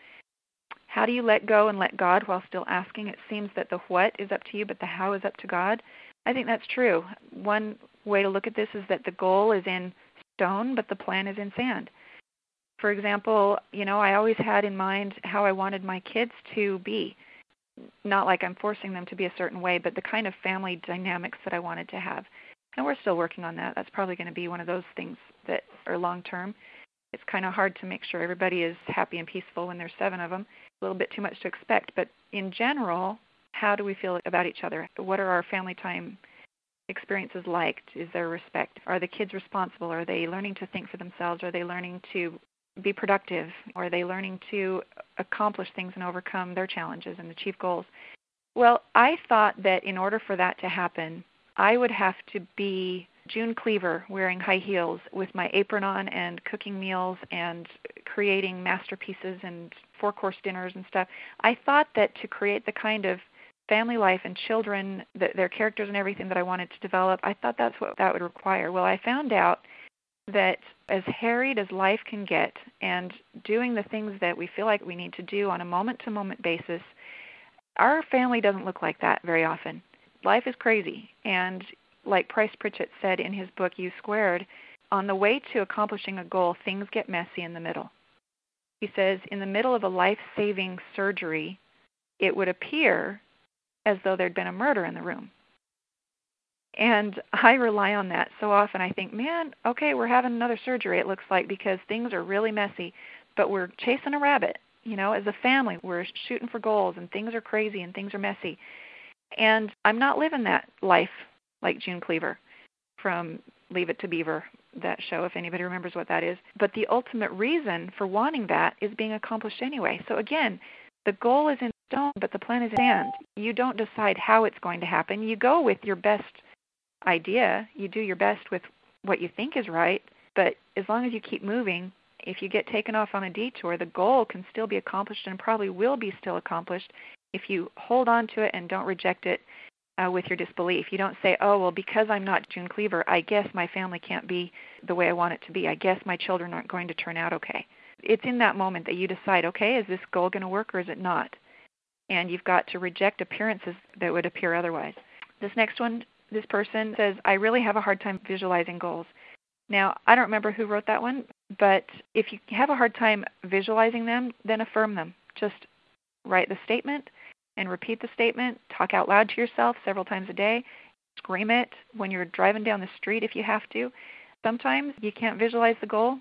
How do you let go and let God while still asking? It seems that the what is up to you, but the how is up to God. I think that's true. One way to look at this is that the goal is in stone, but the plan is in sand. For example, you know, I always had in mind how I wanted my kids to be. Not like I'm forcing them to be a certain way, but the kind of family dynamics that I wanted to have. And we're still working on that. That's probably going to be one of those things that are long term. It's kind of hard to make sure everybody is happy and peaceful when there's seven of them. A little bit too much to expect, but in general, how do we feel about each other? What are our family time experiences liked? Is there respect? Are the kids responsible? Are they learning to think for themselves? Are they learning to be productive? Are they learning to accomplish things and overcome their challenges and achieve goals? Well, I thought that in order for that to happen, I would have to be June Cleaver wearing high heels with my apron on and cooking meals and creating masterpieces and four course dinners and stuff. I thought that to create the kind of family life and children, the, their characters and everything that I wanted to develop, I thought that's what that would require. Well, I found out that as harried as life can get and doing the things that we feel like we need to do on a moment to moment basis, our family doesn't look like that very often. Life is crazy. And like Price Pritchett said in his book, You Squared, on the way to accomplishing a goal, things get messy in the middle. He says, in the middle of a life saving surgery, it would appear as though there'd been a murder in the room. And I rely on that so often. I think, man, okay, we're having another surgery, it looks like, because things are really messy, but we're chasing a rabbit. You know, as a family, we're shooting for goals, and things are crazy and things are messy. And I'm not living that life like June Cleaver from Leave It to Beaver, that show, if anybody remembers what that is. But the ultimate reason for wanting that is being accomplished anyway. So again, the goal is in stone, but the plan is sand. You don't decide how it's going to happen. You go with your best idea. You do your best with what you think is right. But as long as you keep moving, if you get taken off on a detour, the goal can still be accomplished and probably will be still accomplished if you hold on to it and don't reject it uh, with your disbelief. You don't say, oh, well, because I'm not June Cleaver, I guess my family can't be the way I want it to be. I guess my children aren't going to turn out okay. It's in that moment that you decide, okay, is this goal going to work or is it not? And you've got to reject appearances that would appear otherwise. This next one, this person says, I really have a hard time visualizing goals. Now, I don't remember who wrote that one, but if you have a hard time visualizing them, then affirm them. Just write the statement and repeat the statement. Talk out loud to yourself several times a day. Scream it when you're driving down the street if you have to. Sometimes you can't visualize the goal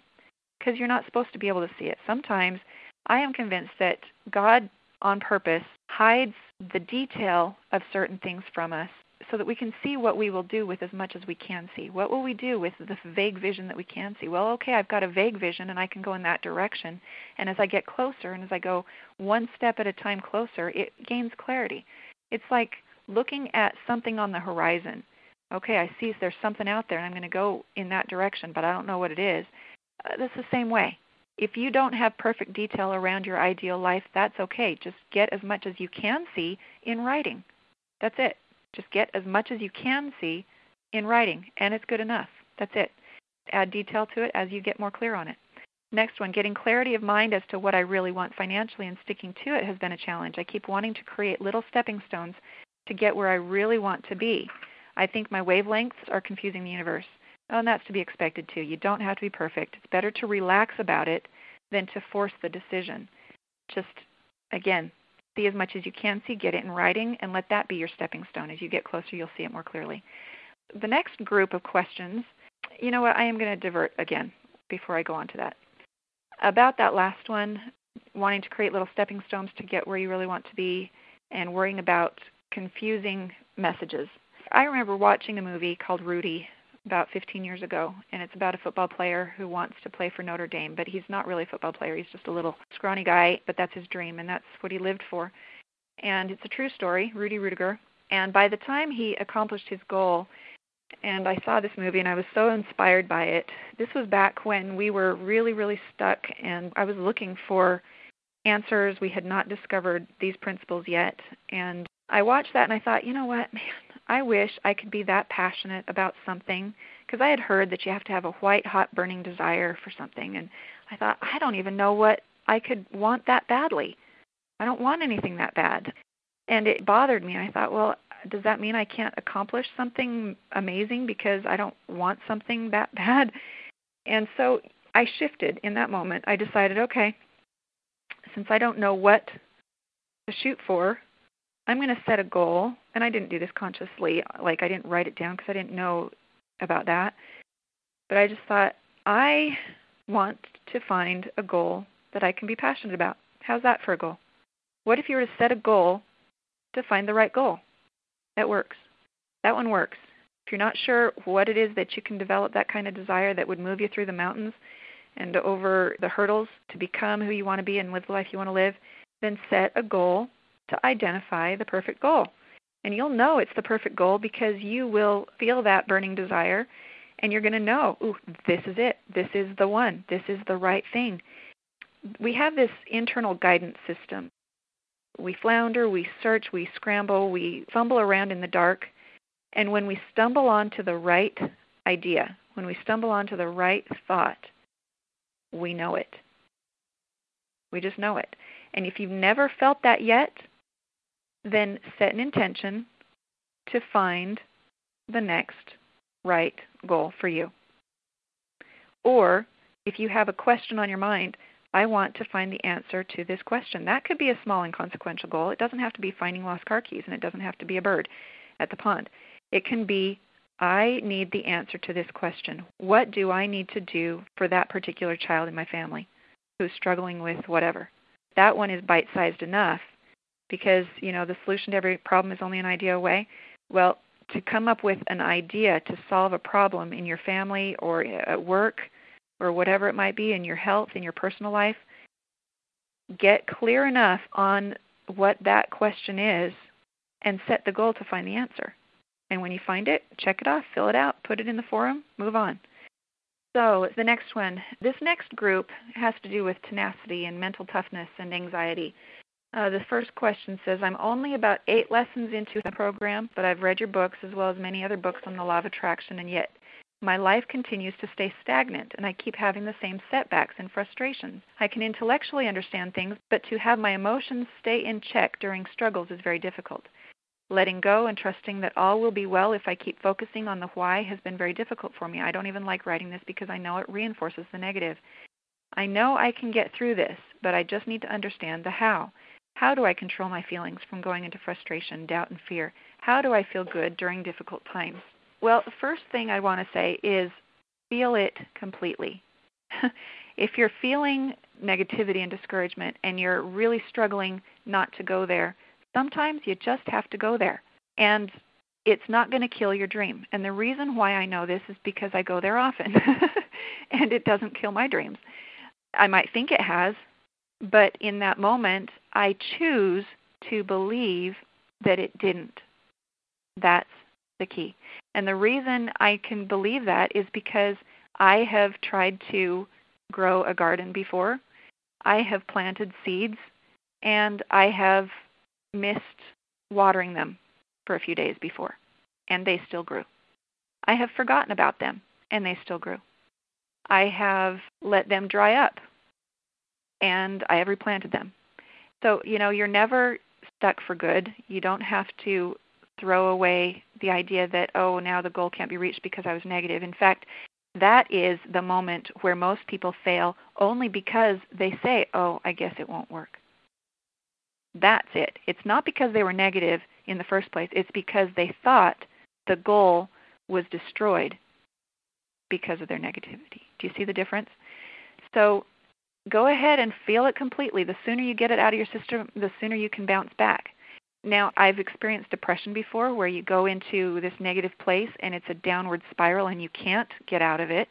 because you're not supposed to be able to see it. Sometimes I am convinced that God, on purpose, hides the detail of certain things from us so that we can see what we will do with as much as we can see. What will we do with the vague vision that we can see? Well, okay, I've got a vague vision and I can go in that direction. And as I get closer and as I go one step at a time closer, it gains clarity. It's like looking at something on the horizon. Okay, I see there's something out there and I'm going to go in that direction, but I don't know what it is. Uh, that's the same way. If you don't have perfect detail around your ideal life, that's okay. Just get as much as you can see in writing. That's it. Just get as much as you can see in writing, and it's good enough. That's it. Add detail to it as you get more clear on it. Next one, getting clarity of mind as to what I really want financially and sticking to it has been a challenge. I keep wanting to create little stepping stones to get where I really want to be. I think my wavelengths are confusing the universe. Oh, and that's to be expected too. You don't have to be perfect. It's better to relax about it than to force the decision. Just, again, see as much as you can see, get it in writing, and let that be your stepping stone. As you get closer, you'll see it more clearly. The next group of questions, you know what, I am going to divert again before I go on to that. About that last one, wanting to create little stepping stones to get where you really want to be and worrying about confusing messages. I remember watching a movie called Rudy about 15 years ago, and it's about a football player who wants to play for Notre Dame, but he's not really a football player. He's just a little scrawny guy, but that's his dream, and that's what he lived for. And it's a true story, Rudy Ruettiger. And by the time he accomplished his goal, and I saw this movie and I was so inspired by it. This was back when we were really, really stuck, and I was looking for answers. We had not discovered these principles yet. And I watched that and I thought, you know what, man, I wish I could be that passionate about something because I had heard that you have to have a white hot burning desire for something and I thought I don't even know what I could want that badly. I don't want anything that bad. And it bothered me. I thought, well, does that mean I can't accomplish something amazing because I don't want something that bad? And so I shifted in that moment. I decided, okay, since I don't know what to shoot for, I'm going to set a goal. And I didn't do this consciously, like I didn't write it down because I didn't know about that. But I just thought, I want to find a goal that I can be passionate about. How's that for a goal? What if you were to set a goal to find the right goal? That works. That one works. If you're not sure what it is that you can develop that kind of desire that would move you through the mountains and over the hurdles to become who you want to be and live the life you want to live, then set a goal to identify the perfect goal. And you'll know it's the perfect goal because you will feel that burning desire and you're going to know, ooh, this is it. This is the one. This is the right thing. We have this internal guidance system. We flounder, we search, we scramble, we fumble around in the dark. And when we stumble onto the right idea, when we stumble onto the right thought, we know it. We just know it. And if you've never felt that yet, then set an intention to find the next right goal for you. Or if you have a question on your mind, I want to find the answer to this question. That could be a small inconsequential goal. It doesn't have to be finding lost car keys and it doesn't have to be a bird at the pond. It can be I need the answer to this question. What do I need to do for that particular child in my family who's struggling with whatever? That one is bite sized enough because, you know, the solution to every problem is only an idea away. Well, to come up with an idea to solve a problem in your family or uh, at work or whatever it might be in your health, in your personal life, get clear enough on what that question is and set the goal to find the answer. And when you find it, check it off, fill it out, put it in the forum, move on. So, the next one. This next group has to do with tenacity and mental toughness and anxiety. Uh, the first question says, I'm only about eight lessons into the program, but I've read your books as well as many other books on the law of attraction, and yet my life continues to stay stagnant, and I keep having the same setbacks and frustrations. I can intellectually understand things, but to have my emotions stay in check during struggles is very difficult. Letting go and trusting that all will be well if I keep focusing on the why has been very difficult for me. I don't even like writing this because I know it reinforces the negative. I know I can get through this, but I just need to understand the how. How do I control my feelings from going into frustration, doubt, and fear? How do I feel good during difficult times? Well, the first thing I want to say is feel it completely. if you're feeling negativity and discouragement and you're really struggling not to go there, sometimes you just have to go there. And it's not going to kill your dream. And the reason why I know this is because I go there often and it doesn't kill my dreams. I might think it has, but in that moment, I choose to believe that it didn't. That's the key. And the reason I can believe that is because I have tried to grow a garden before. I have planted seeds and I have missed watering them for a few days before, and they still grew. I have forgotten about them, and they still grew. I have let them dry up and I have replanted them. So, you know, you're never stuck for good. You don't have to throw away the idea that, oh, now the goal can't be reached because I was negative. In fact, that is the moment where most people fail only because they say, oh, I guess it won't work. That's it. It's not because they were negative in the first place, it's because they thought the goal was destroyed because of their negativity. Do you see the difference? So go ahead and feel it completely. The sooner you get it out of your system, the sooner you can bounce back. Now, I've experienced depression before where you go into this negative place and it's a downward spiral and you can't get out of it.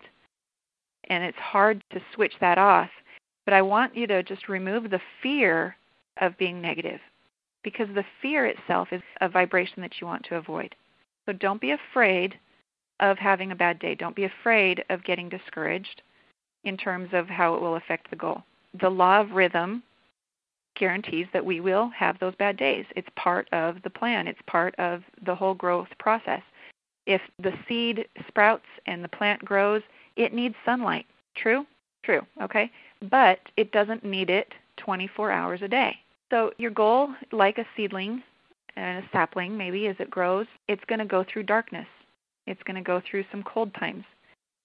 And it's hard to switch that off. But I want you to just remove the fear of being negative because the fear itself is a vibration that you want to avoid. So don't be afraid of having a bad day. Don't be afraid of getting discouraged in terms of how it will affect the goal. The law of rhythm guarantees that we will have those bad days. It's part of the plan, it's part of the whole growth process. If the seed sprouts and the plant grows, it needs sunlight. True? True, okay? But it doesn't need it 24 hours a day. So, your goal, like a seedling and a sapling, maybe as it grows, it's going to go through darkness. It's going to go through some cold times.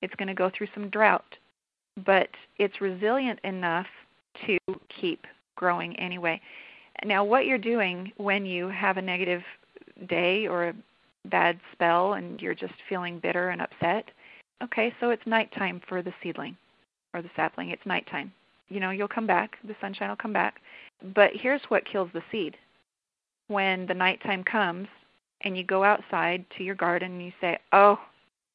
It's going to go through some drought. But it's resilient enough to keep growing anyway. Now, what you're doing when you have a negative day or a bad spell and you're just feeling bitter and upset, okay, so it's nighttime for the seedling or the sapling. It's nighttime. You know, you'll come back, the sunshine will come back. But here's what kills the seed. When the nighttime comes and you go outside to your garden and you say, oh,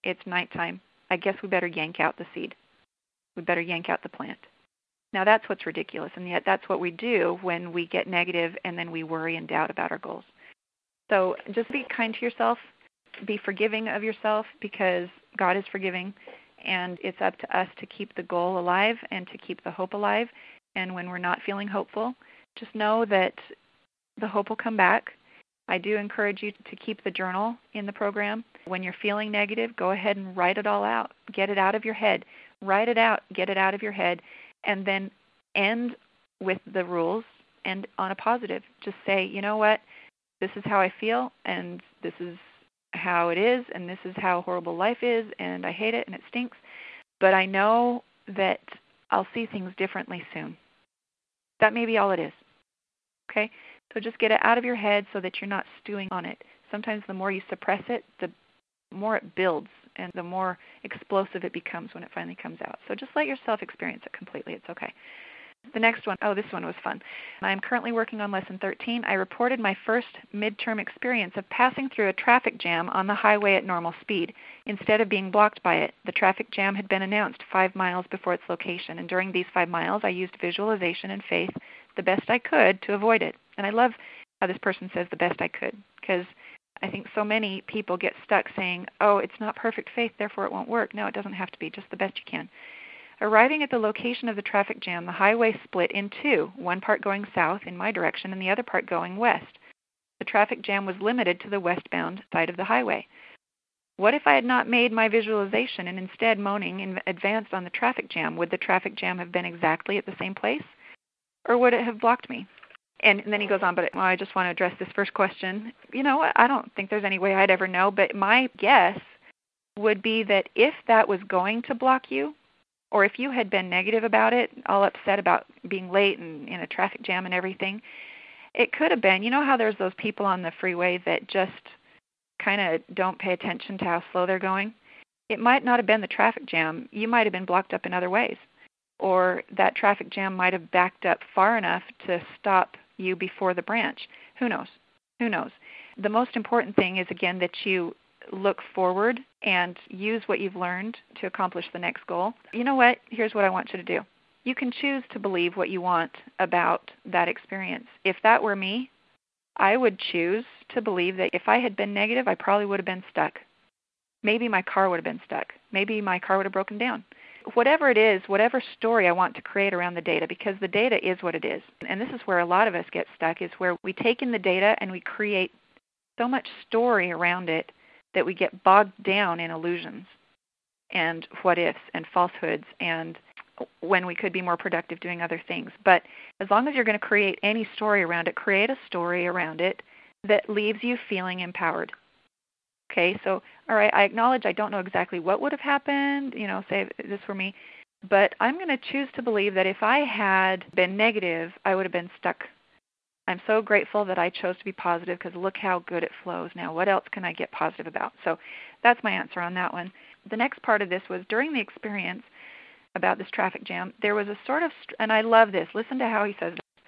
it's nighttime. I guess we better yank out the seed. We better yank out the plant. Now that's what's ridiculous, and yet that's what we do when we get negative and then we worry and doubt about our goals. So just be kind to yourself, be forgiving of yourself because God is forgiving, and it's up to us to keep the goal alive and to keep the hope alive. And when we're not feeling hopeful, just know that the hope will come back. I do encourage you to keep the journal in the program. When you're feeling negative, go ahead and write it all out. Get it out of your head. Write it out, get it out of your head, and then end with the rules and on a positive. Just say, you know what? This is how I feel, and this is how it is, and this is how horrible life is, and I hate it, and it stinks. But I know that I'll see things differently soon. That may be all it is. Okay? So just get it out of your head so that you're not stewing on it. Sometimes the more you suppress it, the more it builds and the more explosive it becomes when it finally comes out. So just let yourself experience it completely. It's okay. The next one, oh, this one was fun. I am currently working on lesson 13. I reported my first midterm experience of passing through a traffic jam on the highway at normal speed. Instead of being blocked by it, the traffic jam had been announced five miles before its location, and during these five miles, I used visualization and faith the best I could to avoid it. And I love how this person says the best I could, because I think so many people get stuck saying, oh, it's not perfect faith, therefore it won't work. No, it doesn't have to be, just the best you can. Arriving at the location of the traffic jam, the highway split in two, one part going south in my direction and the other part going west. The traffic jam was limited to the westbound side of the highway. What if I had not made my visualization and instead moaning in advance on the traffic jam? Would the traffic jam have been exactly at the same place? Or would it have blocked me? And, and then he goes on, but well, I just want to address this first question. You know? I don't think there's any way I'd ever know, but my guess would be that if that was going to block you, or if you had been negative about it, all upset about being late and in a traffic jam and everything, it could have been. You know how there's those people on the freeway that just kind of don't pay attention to how slow they're going? It might not have been the traffic jam. You might have been blocked up in other ways. Or that traffic jam might have backed up far enough to stop you before the branch. Who knows? Who knows? The most important thing is, again, that you look forward and use what you've learned to accomplish the next goal. You know what? Here's what I want you to do. You can choose to believe what you want about that experience. If that were me, I would choose to believe that if I had been negative, I probably would have been stuck. Maybe my car would have been stuck. Maybe my car would have broken down. Whatever it is, whatever story I want to create around the data, because the data is what it is. And this is where a lot of us get stuck, is where we take in the data and we create so much story around it that we get bogged down in illusions and what ifs and falsehoods and when we could be more productive doing other things. But as long as you're going to create any story around it, create a story around it that leaves you feeling empowered. Okay, so all right, I acknowledge I don't know exactly what would have happened, you know, say this were me, but I'm going to choose to believe that if I had been negative, I would have been stuck I'm so grateful that I chose to be positive because look how good it flows now. What else can I get positive about? So that's my answer on that one. The next part of this was during the experience about this traffic jam, there was a sort of, and I love this, listen to how he says this.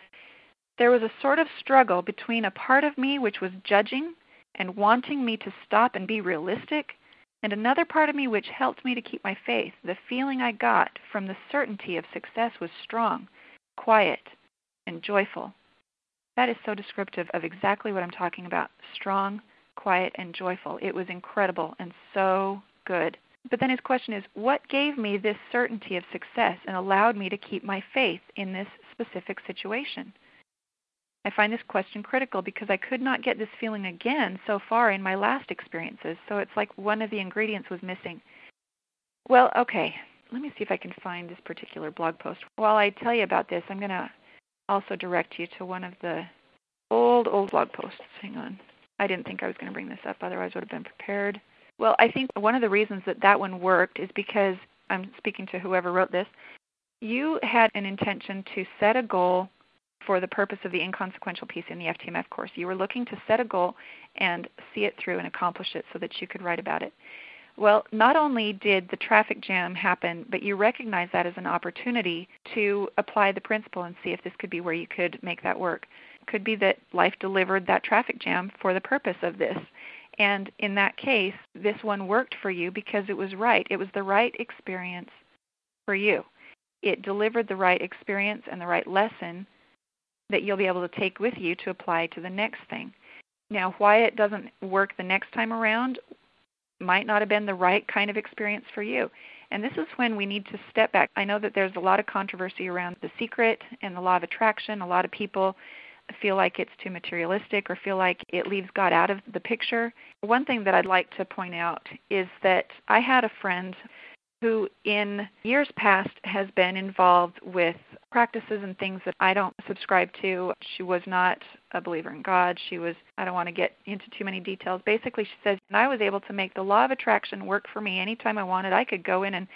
There was a sort of struggle between a part of me which was judging and wanting me to stop and be realistic, and another part of me which helped me to keep my faith. The feeling I got from the certainty of success was strong, quiet, and joyful. That is so descriptive of exactly what I'm talking about strong, quiet, and joyful. It was incredible and so good. But then his question is what gave me this certainty of success and allowed me to keep my faith in this specific situation? I find this question critical because I could not get this feeling again so far in my last experiences. So it's like one of the ingredients was missing. Well, okay. Let me see if I can find this particular blog post. While I tell you about this, I'm going to also direct you to one of the old, old blog posts. Hang on. I didn't think I was going to bring this up, otherwise, I would have been prepared. Well, I think one of the reasons that that one worked is because I'm speaking to whoever wrote this. You had an intention to set a goal for the purpose of the inconsequential piece in the FTMF course. You were looking to set a goal and see it through and accomplish it so that you could write about it. Well, not only did the traffic jam happen, but you recognized that as an opportunity to apply the principle and see if this could be where you could make that work. It could be that life delivered that traffic jam for the purpose of this. And in that case, this one worked for you because it was right. It was the right experience for you. It delivered the right experience and the right lesson that you'll be able to take with you to apply to the next thing. Now, why it doesn't work the next time around might not have been the right kind of experience for you. And this is when we need to step back. I know that there's a lot of controversy around the secret and the law of attraction. A lot of people feel like it's too materialistic or feel like it leaves God out of the picture. One thing that I'd like to point out is that I had a friend who in years past has been involved with practices and things that I don't subscribe to. She was not a believer in God. She was, I don't want to get into too many details. Basically, she says, and I was able to make the law of attraction work for me anytime I wanted. I could go in and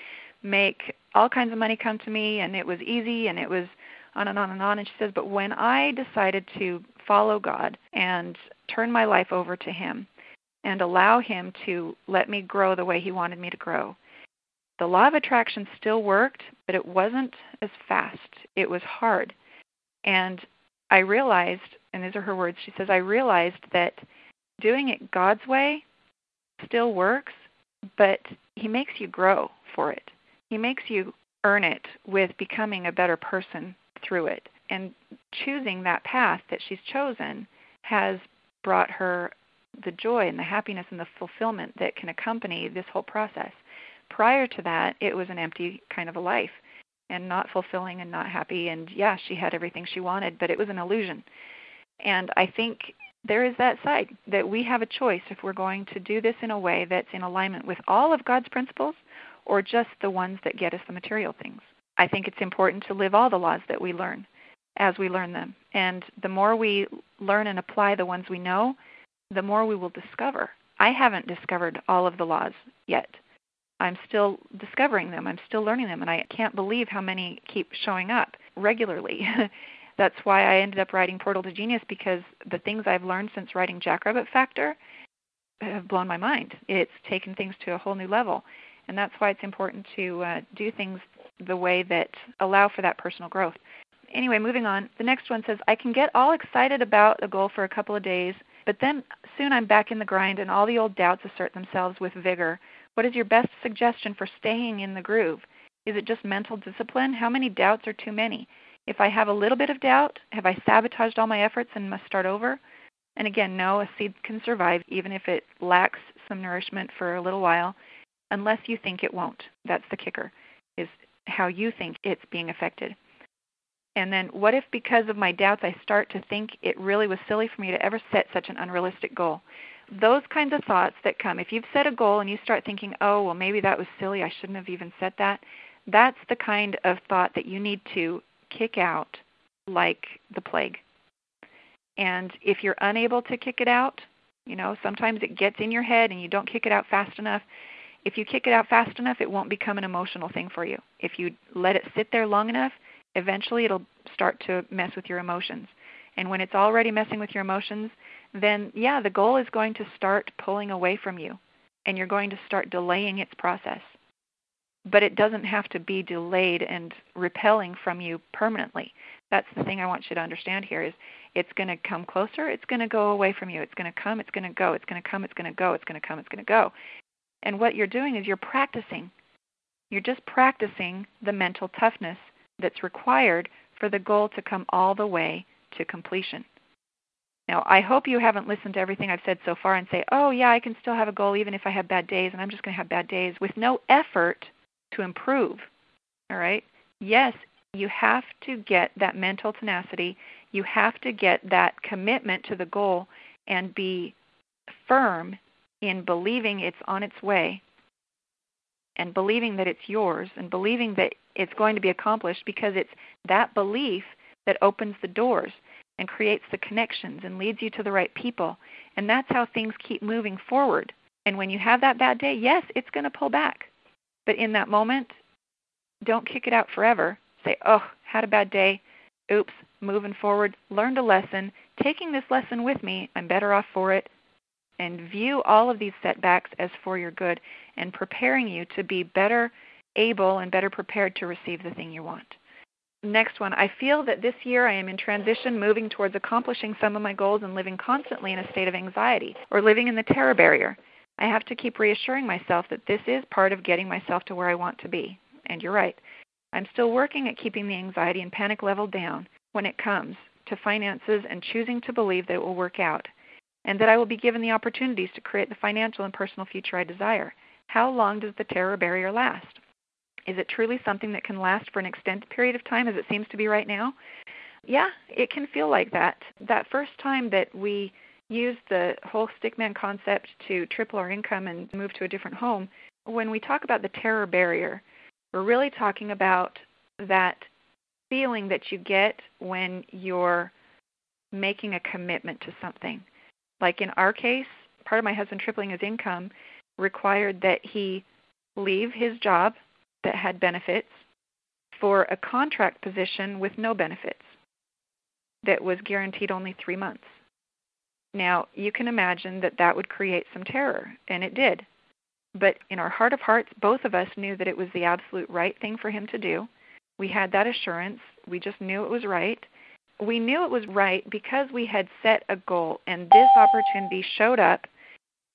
make all kinds of money come to me, and it was easy, and it was on and on and on. And she says, but when I decided to follow God and turn my life over to Him and allow Him to let me grow the way He wanted me to grow, the law of attraction still worked, but it wasn't as fast. It was hard. And I realized, and these are her words, she says, I realized that doing it God's way still works, but He makes you grow for it. He makes you earn it with becoming a better person through it. And choosing that path that she's chosen has brought her the joy and the happiness and the fulfillment that can accompany this whole process prior to that, it was an empty kind of a life and not fulfilling and not happy. And yeah, she had everything she wanted, but it was an illusion. And I think there is that side that we have a choice if we're going to do this in a way that's in alignment with all of God's principles or just the ones that get us the material things. I think it's important to live all the laws that we learn as we learn them. And the more we learn and apply the ones we know, the more we will discover. I haven't discovered all of the laws yet. I'm still discovering them. I'm still learning them, and I can't believe how many keep showing up regularly. That's why I ended up writing Portal to Genius because the things I've learned since writing Jackrabbit Factor have blown my mind. It's taken things to a whole new level, and that's why it's important to uh, do things the way that allow for that personal growth. Anyway, moving on. The next one says, I can get all excited about a goal for a couple of days, but then soon I'm back in the grind and all the old doubts assert themselves with vigor. What is your best suggestion for staying in the groove? Is it just mental discipline? How many doubts are too many? If I have a little bit of doubt, have I sabotaged all my efforts and must start over? And again, no, a seed can survive even if it lacks some nourishment for a little while, unless you think it won't. That's the kicker, is how you think it's being affected. And then, what if because of my doubts I start to think it really was silly for me to ever set such an unrealistic goal? Those kinds of thoughts that come, if you've set a goal and you start thinking, oh, well, maybe that was silly, I shouldn't have even said that, that's the kind of thought that you need to kick out like the plague. And if you're unable to kick it out, you know, sometimes it gets in your head and you don't kick it out fast enough. If you kick it out fast enough, it won't become an emotional thing for you. If you let it sit there long enough, eventually it'll start to mess with your emotions. And when it's already messing with your emotions, then yeah, the goal is going to start pulling away from you and you're going to start delaying its process. But it doesn't have to be delayed and repelling from you permanently. That's the thing I want you to understand here is it's going to come closer, it's going to go away from you. It's going to come, it's going to go, it's going to come, it's going to go, it's going to come, it's going to go. And what you're doing is you're practicing. You're just practicing the mental toughness that's required for the goal to come all the way to completion. Now, I hope you haven't listened to everything I've said so far and say, oh, yeah, I can still have a goal even if I have bad days, and I'm just going to have bad days with no effort to improve. All right? Yes, you have to get that mental tenacity. You have to get that commitment to the goal and be firm in believing it's on its way and believing that it's yours and believing that it's going to be accomplished because it's that belief that opens the doors and creates the connections and leads you to the right people. And that's how things keep moving forward. And when you have that bad day, yes, it's going to pull back. But in that moment, don't kick it out forever. Say, oh, had a bad day. Oops, moving forward. Learned a lesson. Taking this lesson with me, I'm better off for it. And view all of these setbacks as for your good and preparing you to be better able and better prepared to receive the thing you want. Next one, I feel that this year I am in transition, moving towards accomplishing some of my goals and living constantly in a state of anxiety or living in the terror barrier. I have to keep reassuring myself that this is part of getting myself to where I want to be. And you're right. I'm still working at keeping the anxiety and panic level down when it comes to finances and choosing to believe that it will work out and that I will be given the opportunities to create the financial and personal future I desire. How long does the terror barrier last? Is it truly something that can last for an extended period of time as it seems to be right now? Yeah, it can feel like that. That first time that we used the whole stickman concept to triple our income and move to a different home, when we talk about the terror barrier, we're really talking about that feeling that you get when you're making a commitment to something. Like in our case, part of my husband tripling his income required that he leave his job that had benefits for a contract position with no benefits that was guaranteed only three months. Now, you can imagine that that would create some terror, and it did. But in our heart of hearts, both of us knew that it was the absolute right thing for him to do. We had that assurance. We just knew it was right. We knew it was right because we had set a goal, and this opportunity showed up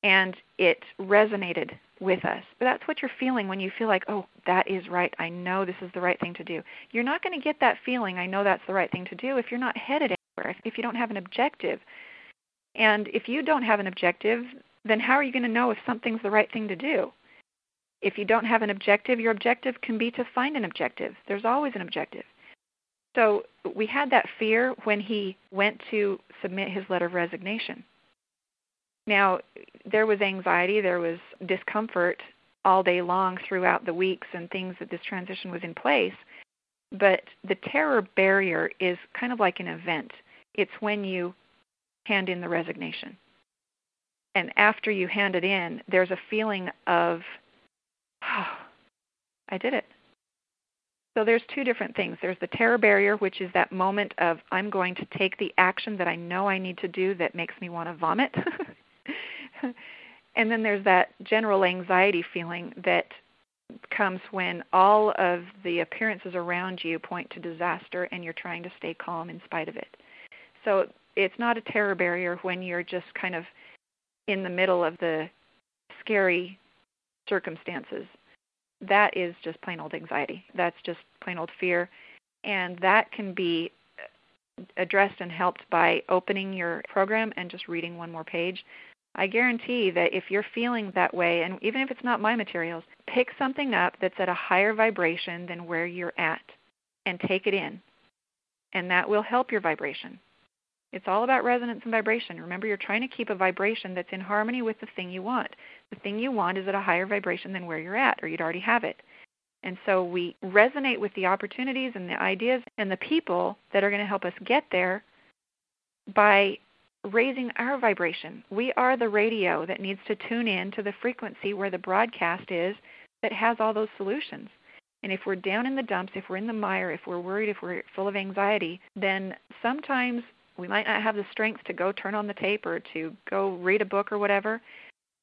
and it resonated with us. But that's what you're feeling when you feel like, oh, that is right. I know this is the right thing to do. You're not going to get that feeling, I know that's the right thing to do, if you're not headed anywhere, if you don't have an objective. And if you don't have an objective, then how are you going to know if something's the right thing to do? If you don't have an objective, your objective can be to find an objective. There's always an objective. So we had that fear when he went to submit his letter of resignation. Now, there was anxiety, there was discomfort all day long throughout the weeks and things that this transition was in place. But the terror barrier is kind of like an event. It's when you hand in the resignation. And after you hand it in, there's a feeling of, oh, I did it. So there's two different things. There's the terror barrier, which is that moment of I'm going to take the action that I know I need to do that makes me want to vomit. and then there's that general anxiety feeling that comes when all of the appearances around you point to disaster and you're trying to stay calm in spite of it. So it's not a terror barrier when you're just kind of in the middle of the scary circumstances. That is just plain old anxiety. That's just plain old fear. And that can be addressed and helped by opening your program and just reading one more page. I guarantee that if you're feeling that way, and even if it's not my materials, pick something up that's at a higher vibration than where you're at and take it in. And that will help your vibration. It's all about resonance and vibration. Remember, you're trying to keep a vibration that's in harmony with the thing you want. The thing you want is at a higher vibration than where you're at, or you'd already have it. And so we resonate with the opportunities and the ideas and the people that are going to help us get there by raising our vibration. We are the radio that needs to tune in to the frequency where the broadcast is that has all those solutions. And if we're down in the dumps, if we're in the mire, if we're worried, if we're full of anxiety, then sometimes we might not have the strength to go turn on the tape or to go read a book or whatever,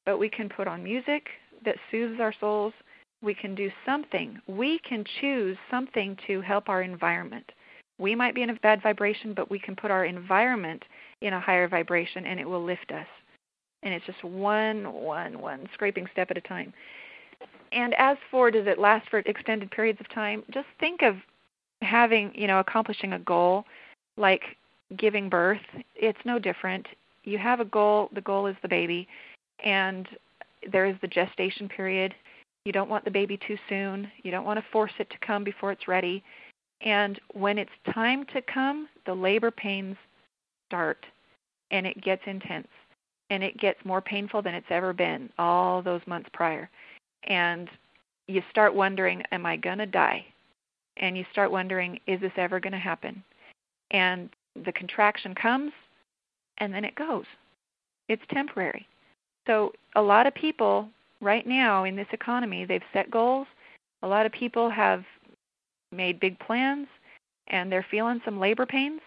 but we can put on music that soothes our souls. We can do something. We can choose something to help our environment. We might be in a bad vibration, but we can put our environment in a higher vibration and it will lift us. And it's just one, one, one scraping step at a time. And as for does it last for extended periods of time, just think of having, you know, accomplishing a goal like giving birth, it's no different. You have a goal, the goal is the baby, and there is the gestation period. You don't want the baby too soon. You don't want to force it to come before it's ready. And when it's time to come, the labor pains start and it gets intense and it gets more painful than it's ever been all those months prior. And you start wondering, am I going to die? And you start wondering, is this ever going to happen? And the contraction comes and then it goes. It's temporary. So a lot of people right now in this economy, they've set goals. A lot of people have made big plans and they're feeling some labor pains.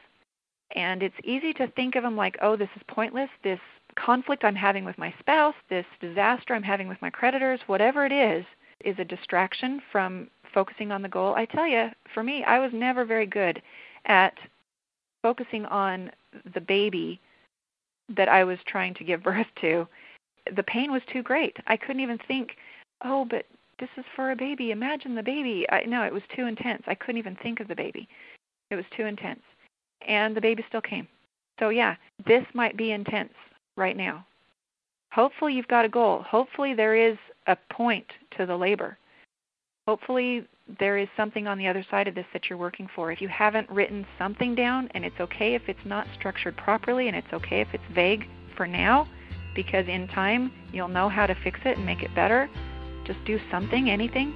And it's easy to think of them like, oh, this is pointless. This conflict I'm having with my spouse, this disaster I'm having with my creditors, whatever it is, is a distraction from focusing on the goal. I tell you, for me, I was never very good at focusing on the baby that I was trying to give birth to. The pain was too great. I couldn't even think, oh, but this is for a baby. Imagine the baby. I, no, it was too intense. I couldn't even think of the baby. It was too intense. And the baby still came. So, yeah, this might be intense right now. Hopefully, you've got a goal. Hopefully, there is a point to the labor. Hopefully, there is something on the other side of this that you're working for. If you haven't written something down, and it's okay if it's not structured properly, and it's okay if it's vague for now, because in time you'll know how to fix it and make it better. Just do something, anything.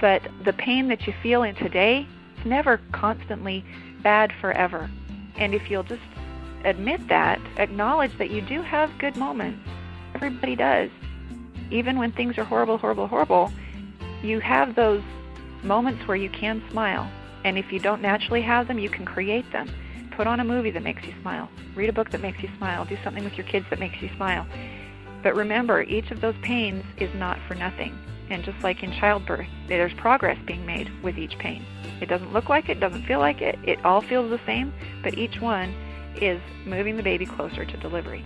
But the pain that you feel in today is never constantly bad forever. And if you'll just admit that, acknowledge that you do have good moments. Everybody does. Even when things are horrible, horrible, horrible, you have those moments where you can smile. And if you don't naturally have them, you can create them. Put on a movie that makes you smile. Read a book that makes you smile. Do something with your kids that makes you smile. But remember, each of those pains is not for nothing. And just like in childbirth, there's progress being made with each pain. It doesn't look like it, doesn't feel like it, it all feels the same, but each one is moving the baby closer to delivery.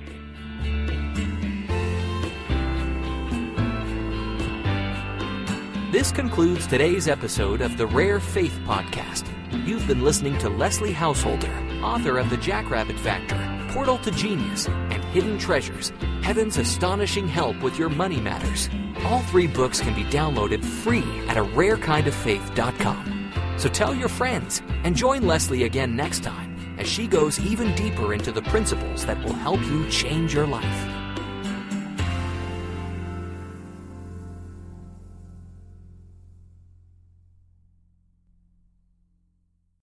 This concludes today's episode of the Rare Faith Podcast. You've been listening to Leslie Householder, author of The Jackrabbit Factor, Portal to Genius, and Hidden Treasures Heaven's Astonishing Help with Your Money Matters. All three books can be downloaded free at a rarekindoffaith.com. So tell your friends and join Leslie again next time as she goes even deeper into the principles that will help you change your life.